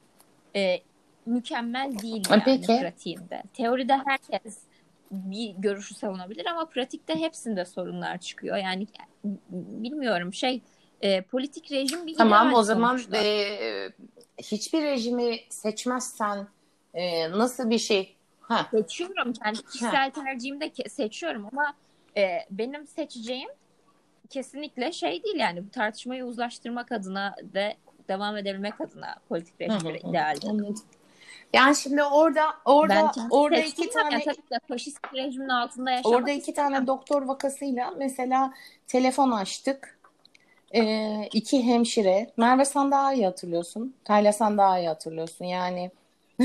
e, mükemmel değil yani peki. pratiğinde. Teoride herkes bir görüşü savunabilir ama pratikte hepsinde sorunlar çıkıyor. Yani bilmiyorum şey e, politik rejim bir Tamam ideal o zaman sonuçta. e, hiçbir rejimi seçmezsen e, nasıl bir şey? Ha, Seçiyorum kendi kişisel tercihimde ke- seçiyorum ama e, benim seçeceğim kesinlikle şey değil yani bu tartışmayı uzlaştırmak adına ve devam edebilmek adına politik idealdir. anladım. Yani şimdi orada orada orada iki tane tabii ki de faşist rejimin altında yaşamak Orada iki tane doktor vakasıyla mesela telefon açtık. Ee, iki hemşire. Merve sen daha iyi hatırlıyorsun. Tayla sen daha iyi hatırlıyorsun. Yani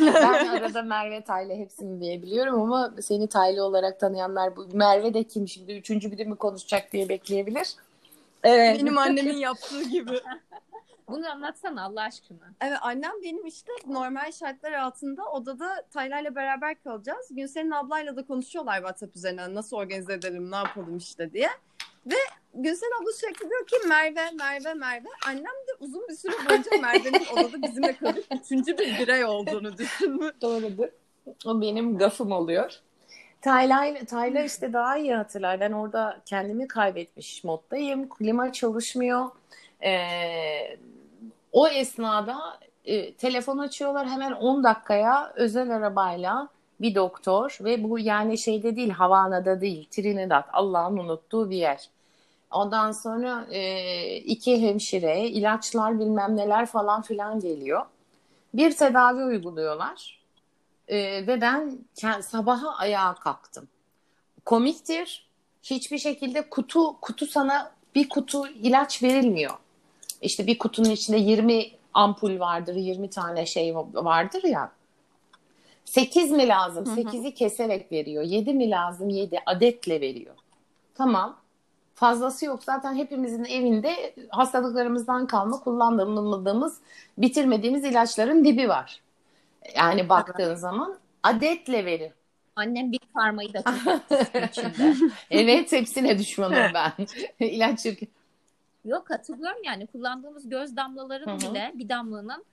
ben arada Merve Tayla hepsini diyebiliyorum ama seni Tayla olarak tanıyanlar bu Merve de kim şimdi üçüncü biri mi konuşacak diye bekleyebilir. Evet. Benim annemin yaptığı gibi. Bunu anlatsana Allah aşkına. Evet annem benim işte normal şartlar altında odada Taylar'la beraber kalacağız. Gülsen'in ablayla da konuşuyorlar WhatsApp üzerinden nasıl organize edelim ne yapalım işte diye. Ve Gülsen abla sürekli diyor ki Merve, Merve, Merve. Annem de uzun bir süre boyunca Merve'nin odada bizimle kalıp üçüncü bir birey olduğunu düşünmüş. Doğrudur. O benim gafım oluyor. Tayla, Tayla işte daha iyi hatırlar. Ben orada kendimi kaybetmiş moddayım. Klima çalışmıyor. Ee, o esnada e, telefon açıyorlar hemen 10 dakikaya özel arabayla bir doktor ve bu yani şeyde değil Havana'da değil Trinidad Allah'ın unuttuğu bir yer. Ondan sonra e, iki hemşire ilaçlar bilmem neler falan filan geliyor. Bir tedavi uyguluyorlar. E, ve ben sabaha ayağa kalktım. Komiktir. Hiçbir şekilde kutu kutu sana bir kutu ilaç verilmiyor. İşte bir kutunun içinde 20 ampul vardır, 20 tane şey vardır ya. 8 mi lazım? Hı hı. 8'i keserek veriyor. 7 mi lazım? 7 adetle veriyor. Tamam. Fazlası yok. Zaten hepimizin evinde hastalıklarımızdan kalma kullandığımız, bitirmediğimiz ilaçların dibi var. Yani baktığın zaman adetle verir. Annem bir parmayı da. Evet hepsine düşmanım ben. İlaç şirketi. Yok hatırlıyorum yani kullandığımız göz damlaların Hı hı. bile bir damlanın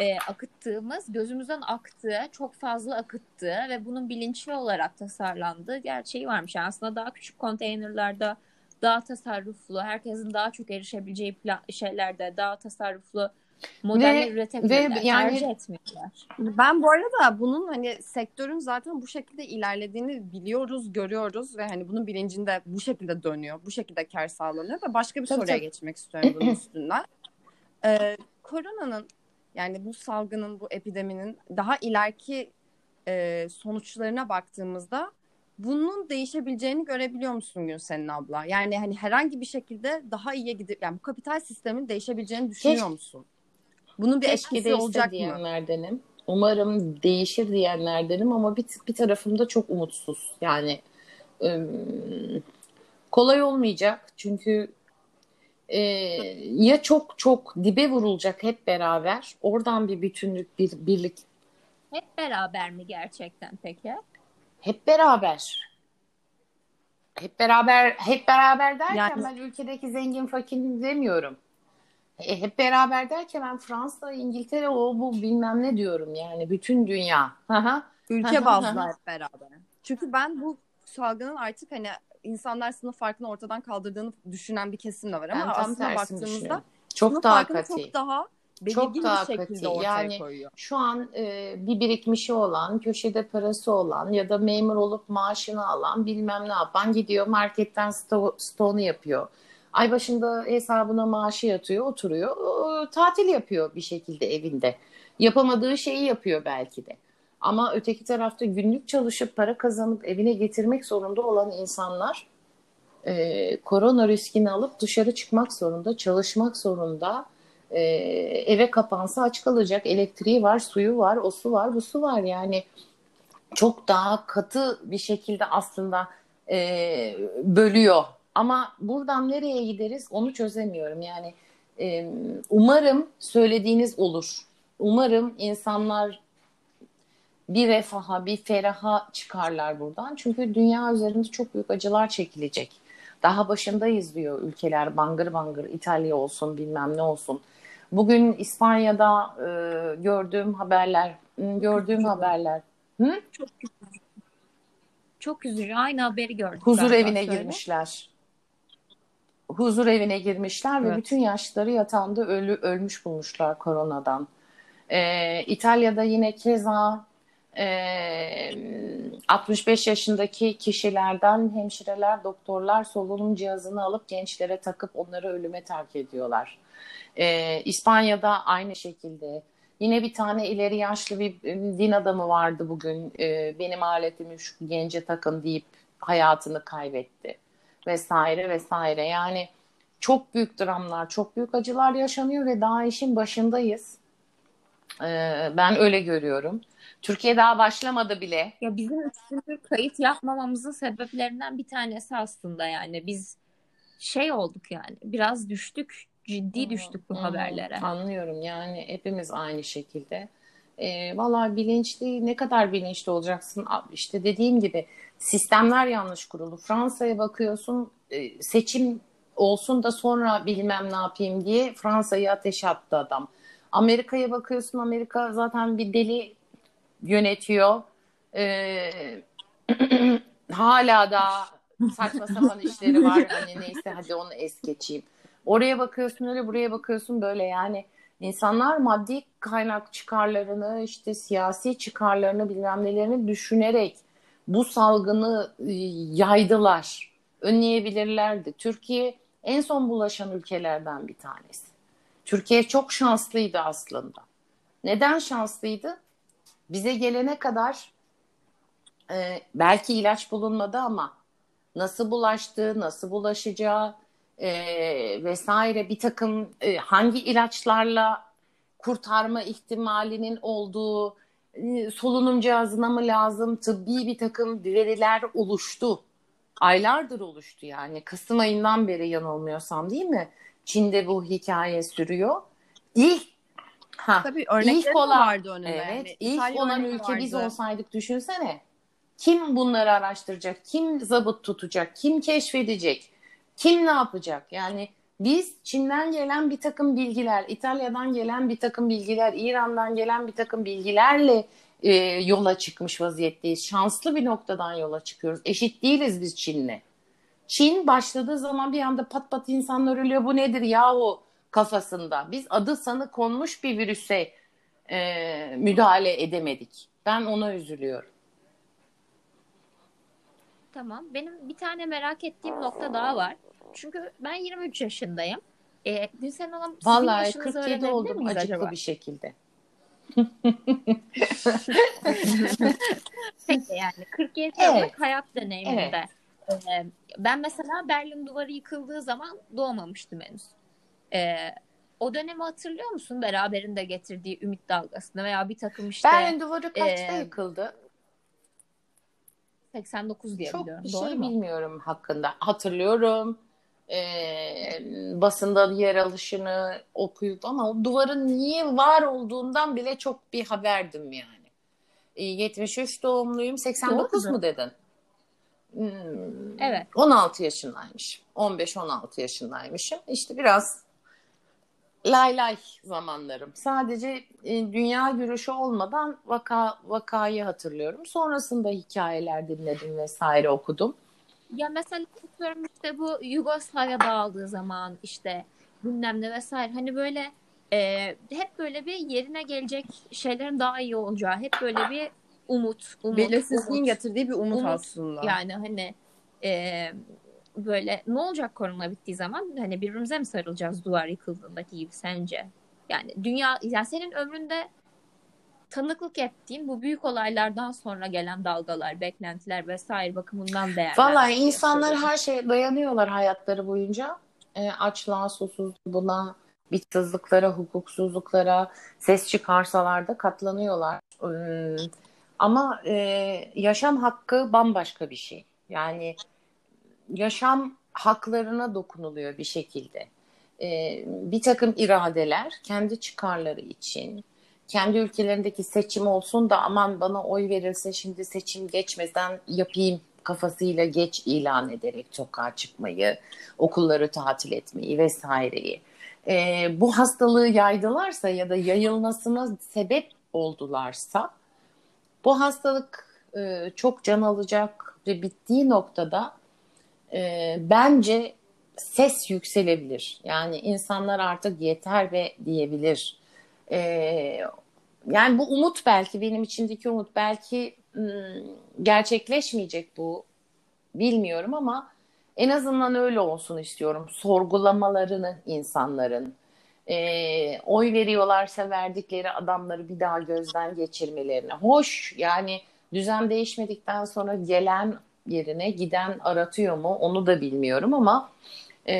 e, akıttığımız gözümüzden aktığı çok fazla akıttığı ve bunun bilinçli olarak tasarlandığı gerçeği varmış. Yani aslında daha küçük konteynerlarda daha tasarruflu, herkesin daha çok erişebileceği pla- şeylerde daha tasarruflu modeller üretebilirler. ve yani- Tercih etmiyorlar. Ben bu arada bunun hani sektörün zaten bu şekilde ilerlediğini biliyoruz, görüyoruz ve hani bunun bilincinde bu şekilde dönüyor, bu şekilde kar sağlanıyor ve başka bir Tabii, soruya tabii. geçmek istiyorum bunun üstünden. Ee, koronanın yani bu salgının, bu epideminin daha ileriki e, sonuçlarına baktığımızda bunun değişebileceğini görebiliyor musun Gülsenin abla? Yani hani herhangi bir şekilde daha iyiye gidip yani bu kapital sistemin değişebileceğini düşünüyor musun? Bunun bir Keşke etkisi olacak mı? diyenlerdenim. Umarım değişir diyenlerdenim ama bir, bir tarafım da çok umutsuz. Yani kolay olmayacak çünkü e, ya çok çok dibe vurulacak hep beraber. Oradan bir bütünlük, bir birlik Hep beraber mi gerçekten peki? Hep beraber. Hep beraber hep beraber derken Yani- ben ülkedeki zengin fakir demiyorum. E, hep beraber derken ben Fransa, İngiltere o bu bilmem ne diyorum yani bütün dünya. Ülke bazlı hep beraber. Çünkü ben bu salgının artık hani insanlar sınıf farkını ortadan kaldırdığını düşünen bir kesim de var ama Ben aslında baktığımızda. Çok sınıf daha farkını katı. çok daha Çok bir daha ortaya Yani koyuyor. Şu an e, bir birikmişi olan, köşede parası olan ya da memur olup maaşını alan bilmem ne yapan gidiyor marketten sto stoğunu yapıyor. Ay başında hesabına maaşı yatıyor, oturuyor, o, tatil yapıyor bir şekilde evinde. Yapamadığı şeyi yapıyor belki de. Ama öteki tarafta günlük çalışıp para kazanıp evine getirmek zorunda olan insanlar e, korona riskini alıp dışarı çıkmak zorunda, çalışmak zorunda. E, eve kapansa aç kalacak. Elektriği var, suyu var, o su var, bu su var. Yani çok daha katı bir şekilde aslında e, bölüyor. Ama buradan nereye gideriz onu çözemiyorum. Yani e, umarım söylediğiniz olur. Umarım insanlar bir refaha, bir feraha çıkarlar buradan. Çünkü dünya üzerinde çok büyük acılar çekilecek. Daha başındayız diyor ülkeler bangır bangır. İtalya olsun bilmem ne olsun. Bugün İspanya'da e, gördüğüm haberler, gördüğüm haberler. Hı? Çok üzücü. Çok üzücü. Aynı haberi gördük. Huzur evine Söyle. girmişler. Huzur evine girmişler ve Evet. bütün yaşları yatağında ölü, ölmüş bulmuşlar koronadan. Ee, İtalya'da yine keza e, 65 yaşındaki kişilerden hemşireler, doktorlar solunum cihazını alıp gençlere takıp onları ölüme terk ediyorlar. Ee, İspanya'da aynı şekilde. Yine bir tane ileri yaşlı bir e, din adamı vardı bugün. Ee, benim aletimi şu gence takın deyip hayatını kaybetti. Vesaire vesaire. Yani çok büyük dramlar, çok büyük acılar yaşanıyor ve daha işin başındayız. Ee, ben öyle görüyorum. Türkiye daha başlamadı bile. Ya bizim üçüncü kayıt yapmamamızın sebeplerinden bir tanesi aslında yani biz şey olduk yani biraz düştük ciddi düştük bu hı. haberlere. Anlıyorum yani hepimiz aynı şekilde. E, Valla bilinçli ne kadar bilinçli olacaksın işte dediğim gibi sistemler yanlış kurulu. Fransa'ya bakıyorsun e, seçim olsun da sonra bilmem ne yapayım diye Fransa'yı ateşe attı adam. Amerika'ya bakıyorsun Amerika zaten bir deli yönetiyor. E, hala da saçma sapan işleri var. Hani neyse hadi onu es geçeyim. Oraya bakıyorsun öyle buraya bakıyorsun böyle yani insanlar maddi kaynak çıkarlarını işte siyasi çıkarlarını bilmem nelerini düşünerek bu salgını e, yaydılar. Önleyebilirlerdi. Türkiye en son bulaşan ülkelerden bir tanesi. Türkiye çok şanslıydı aslında. Neden şanslıydı? Bize gelene kadar e, belki ilaç bulunmadı ama nasıl bulaştığı, nasıl bulaşacağı e, vesaire bir takım e, hangi ilaçlarla kurtarma ihtimalinin olduğu e, solunum cihazına mı lazım tıbbi bir takım veriler oluştu. Aylardır oluştu yani. Kasım ayından beri yanılmıyorsam değil mi? Çin'de bu hikaye sürüyor. İlk ha, Tabii ilk olan vardı önünde. Evet, Yani ilk İtalya olan ülke biz vardı. olsaydık düşünsene. Kim bunları araştıracak? Kim zabıt tutacak? Kim keşfedecek? Kim ne yapacak? Yani biz Çin'den gelen bir takım bilgiler, İtalya'dan gelen bir takım bilgiler, İran'dan gelen bir takım bilgilerle e, yola çıkmış vaziyetteyiz. Şanslı bir noktadan yola çıkıyoruz. Eşit değiliz biz Çin'le. Çin başladığı zaman bir anda pat pat insanlar ölüyor. Bu nedir yahu kafasında. Biz adı sanı konmuş bir virüse e, müdahale edemedik. Ben ona üzülüyorum. Tamam. Benim bir tane merak ettiğim nokta daha var. Çünkü ben 23 yaşındayım. Ee, Gülsen Hanım sizin Vallahi yaşınızı 47 öğrenebilir oldum miyiz acıklı acaba? bir şekilde. Peki yani 47 Evet. yıllık hayat deneyiminde. Ee, ben mesela Berlin Duvarı yıkıldığı zaman doğmamıştım henüz. Ee, o dönemi hatırlıyor musun? Beraberinde getirdiği ümit dalgasını veya bir takım işte Berlin duvarı kaçta e, yıkıldı? 89 diye Çok biliyorum. bir Doğru şey mu? bilmiyorum hakkında. Hatırlıyorum. E, basında yer alışını okuyup ama o duvarın niye var olduğundan bile çok bir haberdim yani. E, 73 doğumluyum. 89 Doğru. mu dedin? Hmm, Evet. 16 yaşındaymışım. 15-16 yaşındaymışım. İşte biraz lay lay zamanlarım. Sadece e, dünya görüşü olmadan vaka vakayı hatırlıyorum. Sonrasında hikayeler dinledim vesaire okudum. Ya mesela atıyorum işte bu Yugoslavya dağıldığı zaman işte ne vesaire hani böyle e, hep böyle bir yerine gelecek şeylerin daha iyi olacağı hep böyle bir umut umut Belirsizliğin umut. getirdiği bir umut, Umut. aslında. Yani hani e, böyle ne olacak korona bittiği zaman hani birbirimize mi sarılacağız duvar yıkıldığındaki gibi sence? Yani dünya yani senin ömründe tanıklık ettiğin bu büyük olaylardan sonra gelen dalgalar, beklentiler vesaire bakımından değerli. Vallahi insanlar her şeye dayanıyorlar hayatları boyunca. E, açlığa, susuzluğuna, bitsizliklere, hukuksuzluklara ses çıkarsalar da katlanıyorlar. Hmm, Ama e, yaşam hakkı bambaşka bir şey. Yani yaşam haklarına dokunuluyor bir şekilde. E, bir takım iradeler kendi çıkarları için, kendi ülkelerindeki seçim olsun da aman bana oy verilse şimdi seçim geçmeden yapayım kafasıyla geç ilan ederek sokağa çıkmayı, okulları tatil etmeyi vesaireyi. E, bu hastalığı yaydılarsa ya da yayılmasına sebep oldularsa bu hastalık e, çok can alacak ve bittiği noktada e, bence ses yükselebilir. Yani insanlar artık yeter ve diyebilir. E, yani bu umut belki benim içindeki umut belki hmm, gerçekleşmeyecek bu bilmiyorum ama en azından öyle olsun istiyorum. Sorgulamalarını insanların e, oy veriyorlarsa verdikleri adamları bir daha gözden geçirmelerini. Hoş yani düzen değişmedikten sonra gelen yerine giden aratıyor mu onu da bilmiyorum ama e,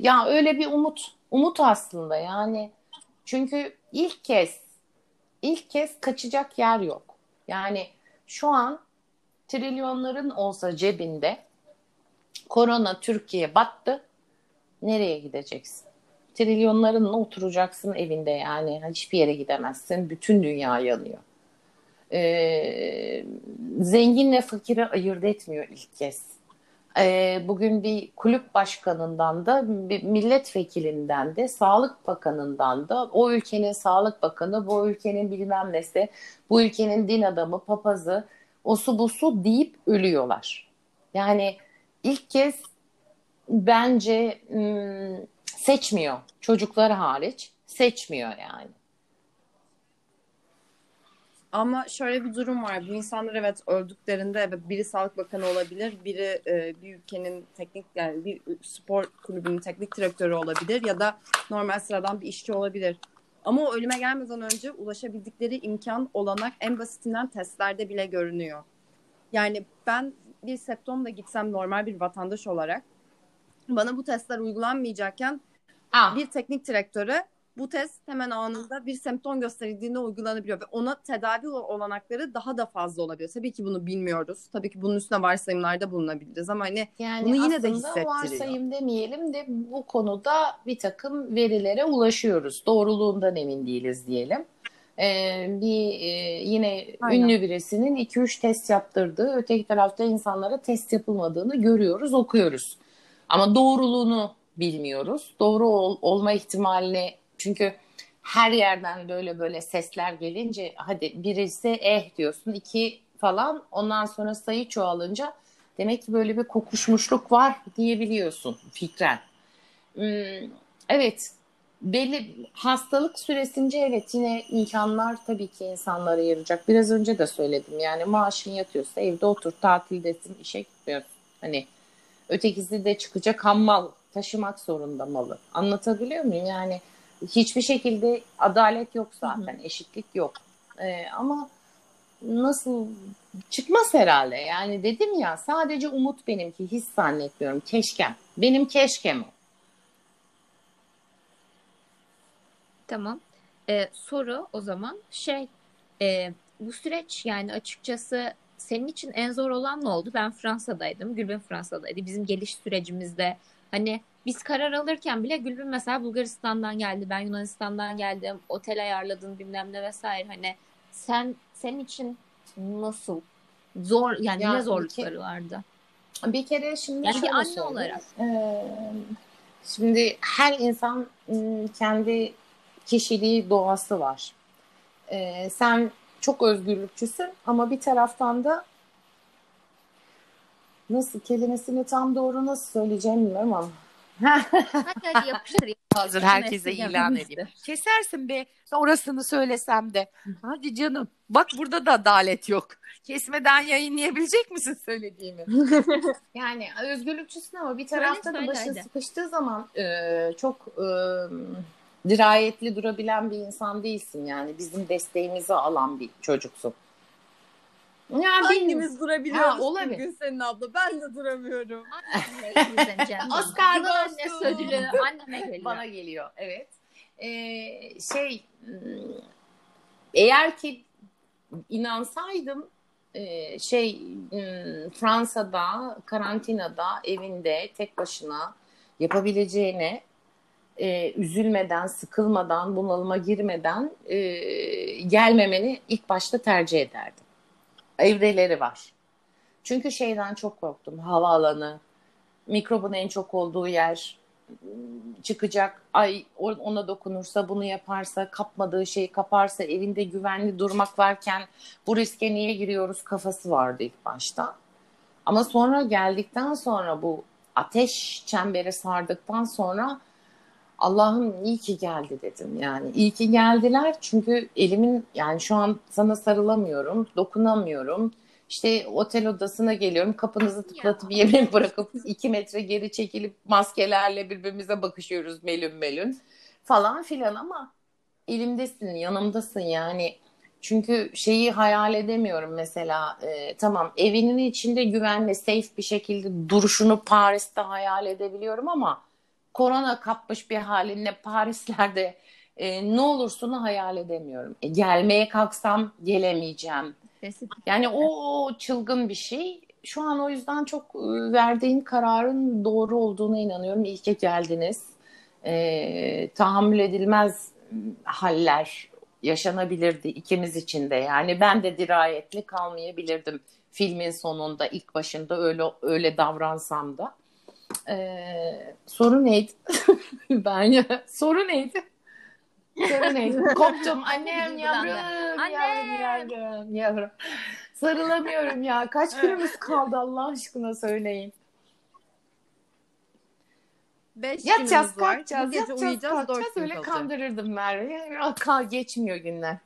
ya öyle bir umut umut aslında yani çünkü ilk kez ilk kez kaçacak yer yok. Yani şu an trilyonların olsa cebinde korona Türkiye battı. Nereye gideceksin? Trilyonlarınla oturacaksın evinde yani. Hiçbir yere gidemezsin. Bütün dünya yanıyor. Ee, zenginle fakiri ayırt etmiyor ilk kez. Ee, bugün bir kulüp başkanından da, bir milletvekilinden de, sağlık bakanından da, o ülkenin sağlık bakanı, bu ülkenin bilmem nesi, bu ülkenin din adamı, papazı, osu busu deyip ölüyorlar. Yani ilk kez bence ım, seçmiyor. Çocuklar hariç seçmiyor yani. Ama şöyle bir durum var. Bu insanlar evet öldüklerinde biri Sağlık Bakanı olabilir, biri e, bir ülkenin teknik yani bir spor kulübünün teknik direktörü olabilir ya da normal sıradan bir işçi olabilir. Ama o ölüme gelmeden önce ulaşabildikleri imkan, olanak en basitinden testlerde bile görünüyor. Yani ben bir septomla gitsem normal bir vatandaş olarak bana bu testler uygulanmayacakken Ah, bir teknik direktöre bu test hemen anında bir semptom gösterildiğinde uygulanabiliyor ve ona tedavi olanakları daha da fazla olabiliyor. Tabii ki bunu bilmiyoruz. Tabii ki bunun üstüne varsayımlarda bulunabiliriz ama hani yani bunu yine de hissettiriyor. varsayım demeyelim de bu konuda bir takım verilere ulaşıyoruz. Doğruluğundan emin değiliz diyelim. Ee, bir e, yine Aynen. ünlü birisinin 2-3 test yaptırdığı, öteki tarafta insanlara test yapılmadığını görüyoruz, okuyoruz. Ama doğruluğunu bilmiyoruz. Doğru ol- olma ihtimalini çünkü her yerden böyle böyle sesler gelince hadi birisi eh diyorsun, iki falan ondan sonra sayı çoğalınca demek ki böyle bir kokuşmuşluk var diyebiliyorsun fikren. Hmm, evet belli hastalık süresince evet yine imkanlar tabii ki insanlara yarayacak. Biraz önce de söyledim yani maaşın yatıyorsa evde otur tatildesin işe gitmiyorsun. Hani ötekisi de çıkacak hammal taşımak zorunda malı. Anlatabiliyor muyum? Yani hiçbir şekilde adalet yok zaten eşitlik yok. Ee, ama nasıl çıkmaz herhalde. Yani dedim ya sadece umut benimki hiç zannetmiyorum. Keşkem. Benim keşkem o. Tamam. Ee, soru o zaman şey e, bu süreç yani açıkçası senin için en zor olan ne oldu? Ben Fransa'daydım. Gülbin Fransa'daydı. Bizim geliş sürecimizde hani biz karar alırken bile Gülbin mesela Bulgaristan'dan geldi. Ben Yunanistan'dan geldim. Otel ayarladın bilmem ne vesaire. Hani sen senin için nasıl zor yani Ya ne bir zorlukları vardı? Bir kere şimdi Yani bir anne söyleyeyim. olarak. Ee, şimdi her insan ım, kendi kişiliği, doğası var. Ee, sen çok özgürlükçüsün ama bir taraftan da nasıl kelimesini tam doğru nasıl söyleyeceğim bilmiyorum ama Hadi hadi yapıştır. hazır herkese ilan edeyim. Kesersin be orasını söylesem de. Hadi canım bak burada da adalet yok. Kesmeden yayınlayabilecek misin söylediğimi? yani özgürlükçüsün ama bir tarafta Söyle, da başı söyle, hadi. sıkıştığı zaman e, çok e, dirayetli durabilen bir insan değilsin yani. Bizim desteğimizi alan bir çocuksun. Yani Hangimiz durabiliyoruz Ha, olabilir. bugün senin abla? Ben de duramıyorum. Oscar Yılın annesi dostum. ödülü anneme geliyor. Bana geliyor evet. Ee, şey hmm, eğer ki inansaydım e, şey hmm, Fransa'da karantinada evinde tek başına yapabileceğine e, üzülmeden, sıkılmadan, bunalıma girmeden e, gelmemeni ilk başta tercih ederdim. Evreleri var. Çünkü şeyden çok korktum. Havaalanı, mikrobun en çok olduğu yer, çıkacak ay ona dokunursa bunu yaparsa kapmadığı şeyi kaparsa evinde güvenli durmak varken bu riske niye giriyoruz kafası vardı ilk başta. Ama sonra geldikten sonra bu ateş çemberi sardıktan sonra Allah'ım iyi ki geldi dedim yani. iyi ki geldiler çünkü elimin yani şu an sana sarılamıyorum, dokunamıyorum. İşte otel odasına geliyorum kapınızı tıklatıp yemek bırakıp iki metre geri çekilip maskelerle birbirimize bakışıyoruz melün melün falan filan ama elimdesin yanımdasın yani. Çünkü şeyi hayal edemiyorum mesela e, tamam evinin içinde güvenli safe bir şekilde duruşunu Paris'te hayal edebiliyorum ama korona kapmış bir halinle Parislerde e, ne olursun hayal edemiyorum. E, gelmeye kalksam gelemeyeceğim. Yani o, o çılgın bir şey. Şu an o yüzden çok e, verdiğin kararın doğru olduğuna inanıyorum. İyi ki geldiniz. e, tahammül edilmez haller yaşanabilirdi ikimiz için de. Yani ben de dirayetli kalmayabilirdim filmin sonunda ilk başında öyle öyle davransam da. Ee, soru neydi? ben ya soru neydi? Soru neydi? Koptum annem yavrum, Annem. yavrum yavrum yavrum. Sarılamıyorum ya. Kaç günümüz kaldı Allah aşkına söyleyin. Beş Yatacağız, kalkacağız, yatacağız, uyuyacağız, kalkacağız. Öyle kandırırdım Merve. Kal geçmiyor günler.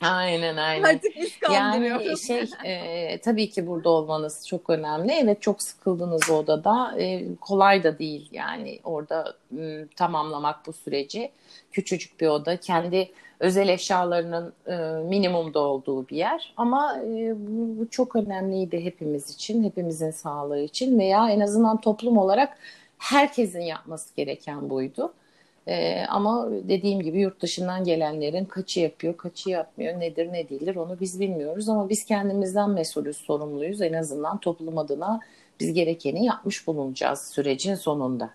Aynen aynen. Artık biz Yani şey e, tabii ki burada olmanız çok önemli. Evet çok sıkıldınız odada. E, kolay da değil yani orada m, tamamlamak bu süreci. Küçücük bir oda. Kendi özel eşyalarının e, minimumda olduğu bir yer. Ama e, bu, bu çok önemliydi hepimiz için. Hepimizin sağlığı için veya en azından toplum olarak herkesin yapması gereken buydu. Ee, ama dediğim gibi yurt dışından gelenlerin kaçı yapıyor, kaçı yapmıyor, nedir ne değildir onu biz bilmiyoruz. Ama biz kendimizden mesulüz, sorumluyuz. En azından toplum adına biz gerekeni yapmış bulunacağız sürecin sonunda.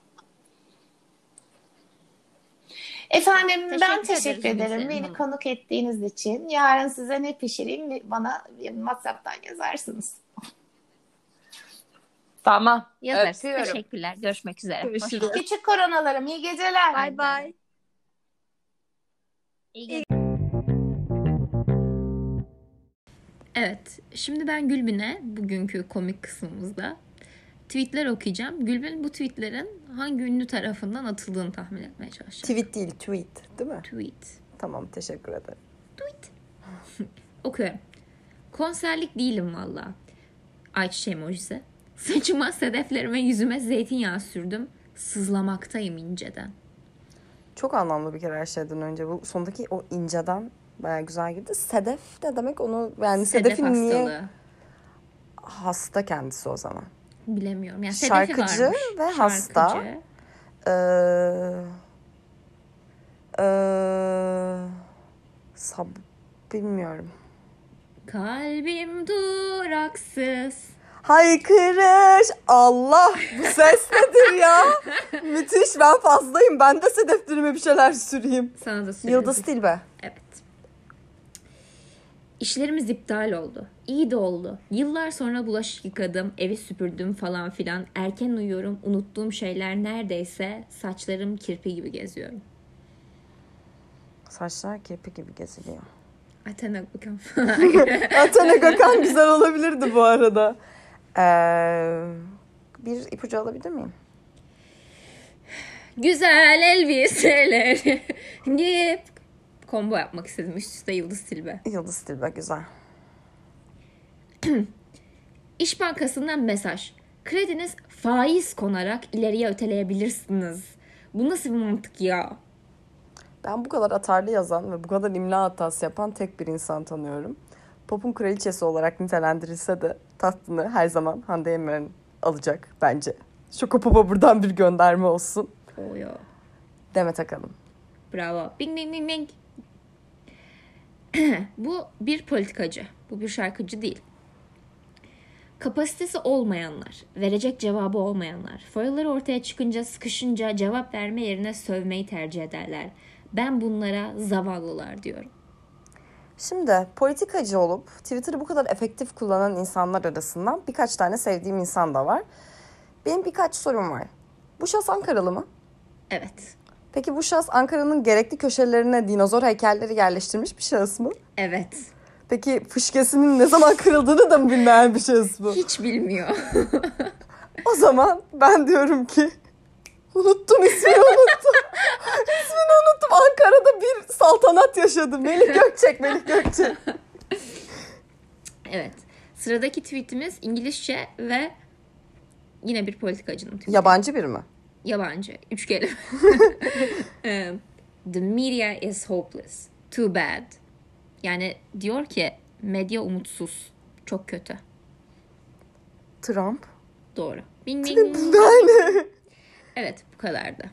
Efendim ben Teşekkür teşekkür ederiz ederim Gülseren beni konuk ettiğiniz için. Yarın size ne pişireyim bana WhatsApp'tan yazarsınız. Tamam. Yazarız. Öpüyorum. Teşekkürler. Görüşmek üzere. Görüşürüz. Küçük koronalarım iyi geceler. Bay bay. İyi geceler. Evet, şimdi ben Gülbin'e bugünkü komik kısmımızda tweetler okuyacağım. Gülbin bu tweetlerin hangi ünlü tarafından atıldığını tahmin etmeye çalışacak. Tweet değil tweet değil mi? Tweet. Tamam teşekkür ederim. Okuyorum. Konserlik değilim valla. Ayçiçeği emojisi. Saçıma, sedeflerime, yüzüme zeytinyağı sürdüm. Sızlamaktayım inceden. Çok anlamlı bir kere her şeyden önce. Bu sondaki o inceden baya güzel girdi. Sedef ne demek onu yani Sedef Sedef'in hastalığı. niye hasta kendisi o zaman. Bilemiyorum. Yani sedefi Şarkıcı varmış. ve hasta. Şarkıcı. Ee, ee, sab bilmiyorum. Kalbim duraksız. Haykırış Allah bu ses nedir ya? Müthiş ben fazlayım. Ben de sedeflerime bir şeyler süreyim. Sana da söyleyeyim. Yıldız Tilbe. Evet. İşlerimiz iptal oldu. İyi de oldu. Yıllar sonra bulaşık yıkadım, evi süpürdüm falan filan. Erken uyuyorum, unuttuğum şeyler neredeyse saçlarım kirpi gibi geziyorum. Saçlar kirpi gibi geziliyor. Atena bakalım. Atene Gökhan güzel olabilirdi bu arada. Ee, bir ipucu alabilir miyim? Güzel elbiseler giyip combo yapmak istedim. Üst üste Yıldız Tilbe. Yıldız Tilbe güzel. İş Bankası'ndan mesaj. Krediniz faiz konarak ileriye öteleyebilirsiniz. Bu nasıl bir mantık ya? Ben bu kadar atarlı yazan ve bu kadar imla hatası yapan tek bir insan tanıyorum. Pop'un kraliçesi olarak nitelendirilse de tahtını her zaman Hande Yener'in alacak bence. Şoko Pop'a buradan bir gönderme olsun. Oh yo. Demet Akalın. Bravo. Bing bing bing bing. Bu bir politikacı. Bu bir şarkıcı değil. Kapasitesi olmayanlar, verecek cevabı olmayanlar, foyaları ortaya çıkınca sıkışınca cevap verme yerine sövmeyi tercih ederler. Ben bunlara zavallılar diyorum. Şimdi politikacı olup Twitter'ı bu kadar efektif kullanan insanlar arasından birkaç tane sevdiğim insan da var. Benim birkaç sorum var. Bu şahıs Ankaralı mı? Evet. Peki bu şahıs Ankara'nın gerekli köşelerine dinozor heykelleri yerleştirmiş bir şahıs mı? Evet. Peki fışkesinin ne zaman kırıldığını da mı bilmeyen bir şahıs bu? Hiç bilmiyor. O zaman ben diyorum ki unuttum ismini unuttum. ismini unuttum. Ankara'da bir saltanat yaşadı. Melih Gökçek, Melih Gökçek. evet. Sıradaki tweetimiz İngilizce ve yine bir politikacının tweeti. Yabancı biri mi? Yabancı. Üç kelime. The media is hopeless. Too bad. Yani diyor ki medya umutsuz. Çok kötü. Trump. Doğru. Bing bing. Yani. Evet bu kadardı.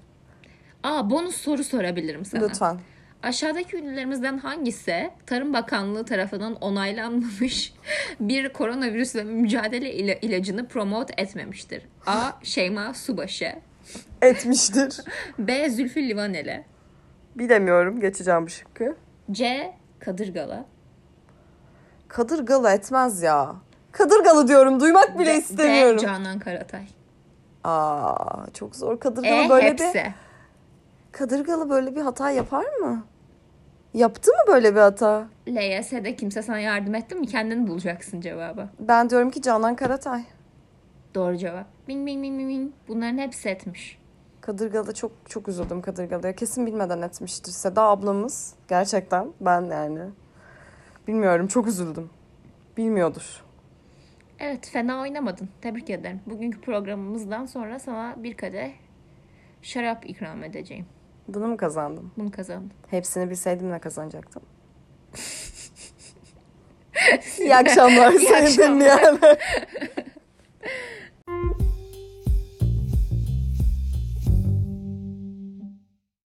Aa bonus soru sorabilirim sana. Lütfen. Aşağıdaki ünlülerimizden hangisi Tarım Bakanlığı tarafından onaylanmamış bir koronavirüsle mücadele ila- ilacını promote etmemiştir? A. Şeyma Subaşı etmiştir. B. Zülfü Livaneli. Bilemiyorum. Geçeceğim bu şıkkı. C. Kadırgalı. Kadırgalı etmez ya. Kadırgalı diyorum. Duymak bile D- istemiyorum. D. Canan Karatay. Aa, çok zor. Kadırgalı E. böyle Hepsi. bir Kadırgalı böyle bir hata yapar mı? Yaptı mı böyle bir hata? LYS'de kimse sana yardım etti mi? Kendin bulacaksın cevabı. Ben diyorum ki Canan Karatay. Doğru cevap. Bing bing bing bing bing. Bunların hepsi etmiş. Kadırgalı çok çok üzüldüm Kadırgalı'ya. Kesin bilmeden etmiştir. Seda ablamız gerçekten ben yani bilmiyorum çok üzüldüm. Bilmiyordur. Evet fena oynamadın. Tebrik ederim. Bugünkü programımızdan sonra sana bir kadeh şarap ikram edeceğim. Bunu mu kazandım? Bunu kazandın. Hepsini bilseydim ne kazanacaktım? İyi akşamlar sayın akşamlar. dinleyenler.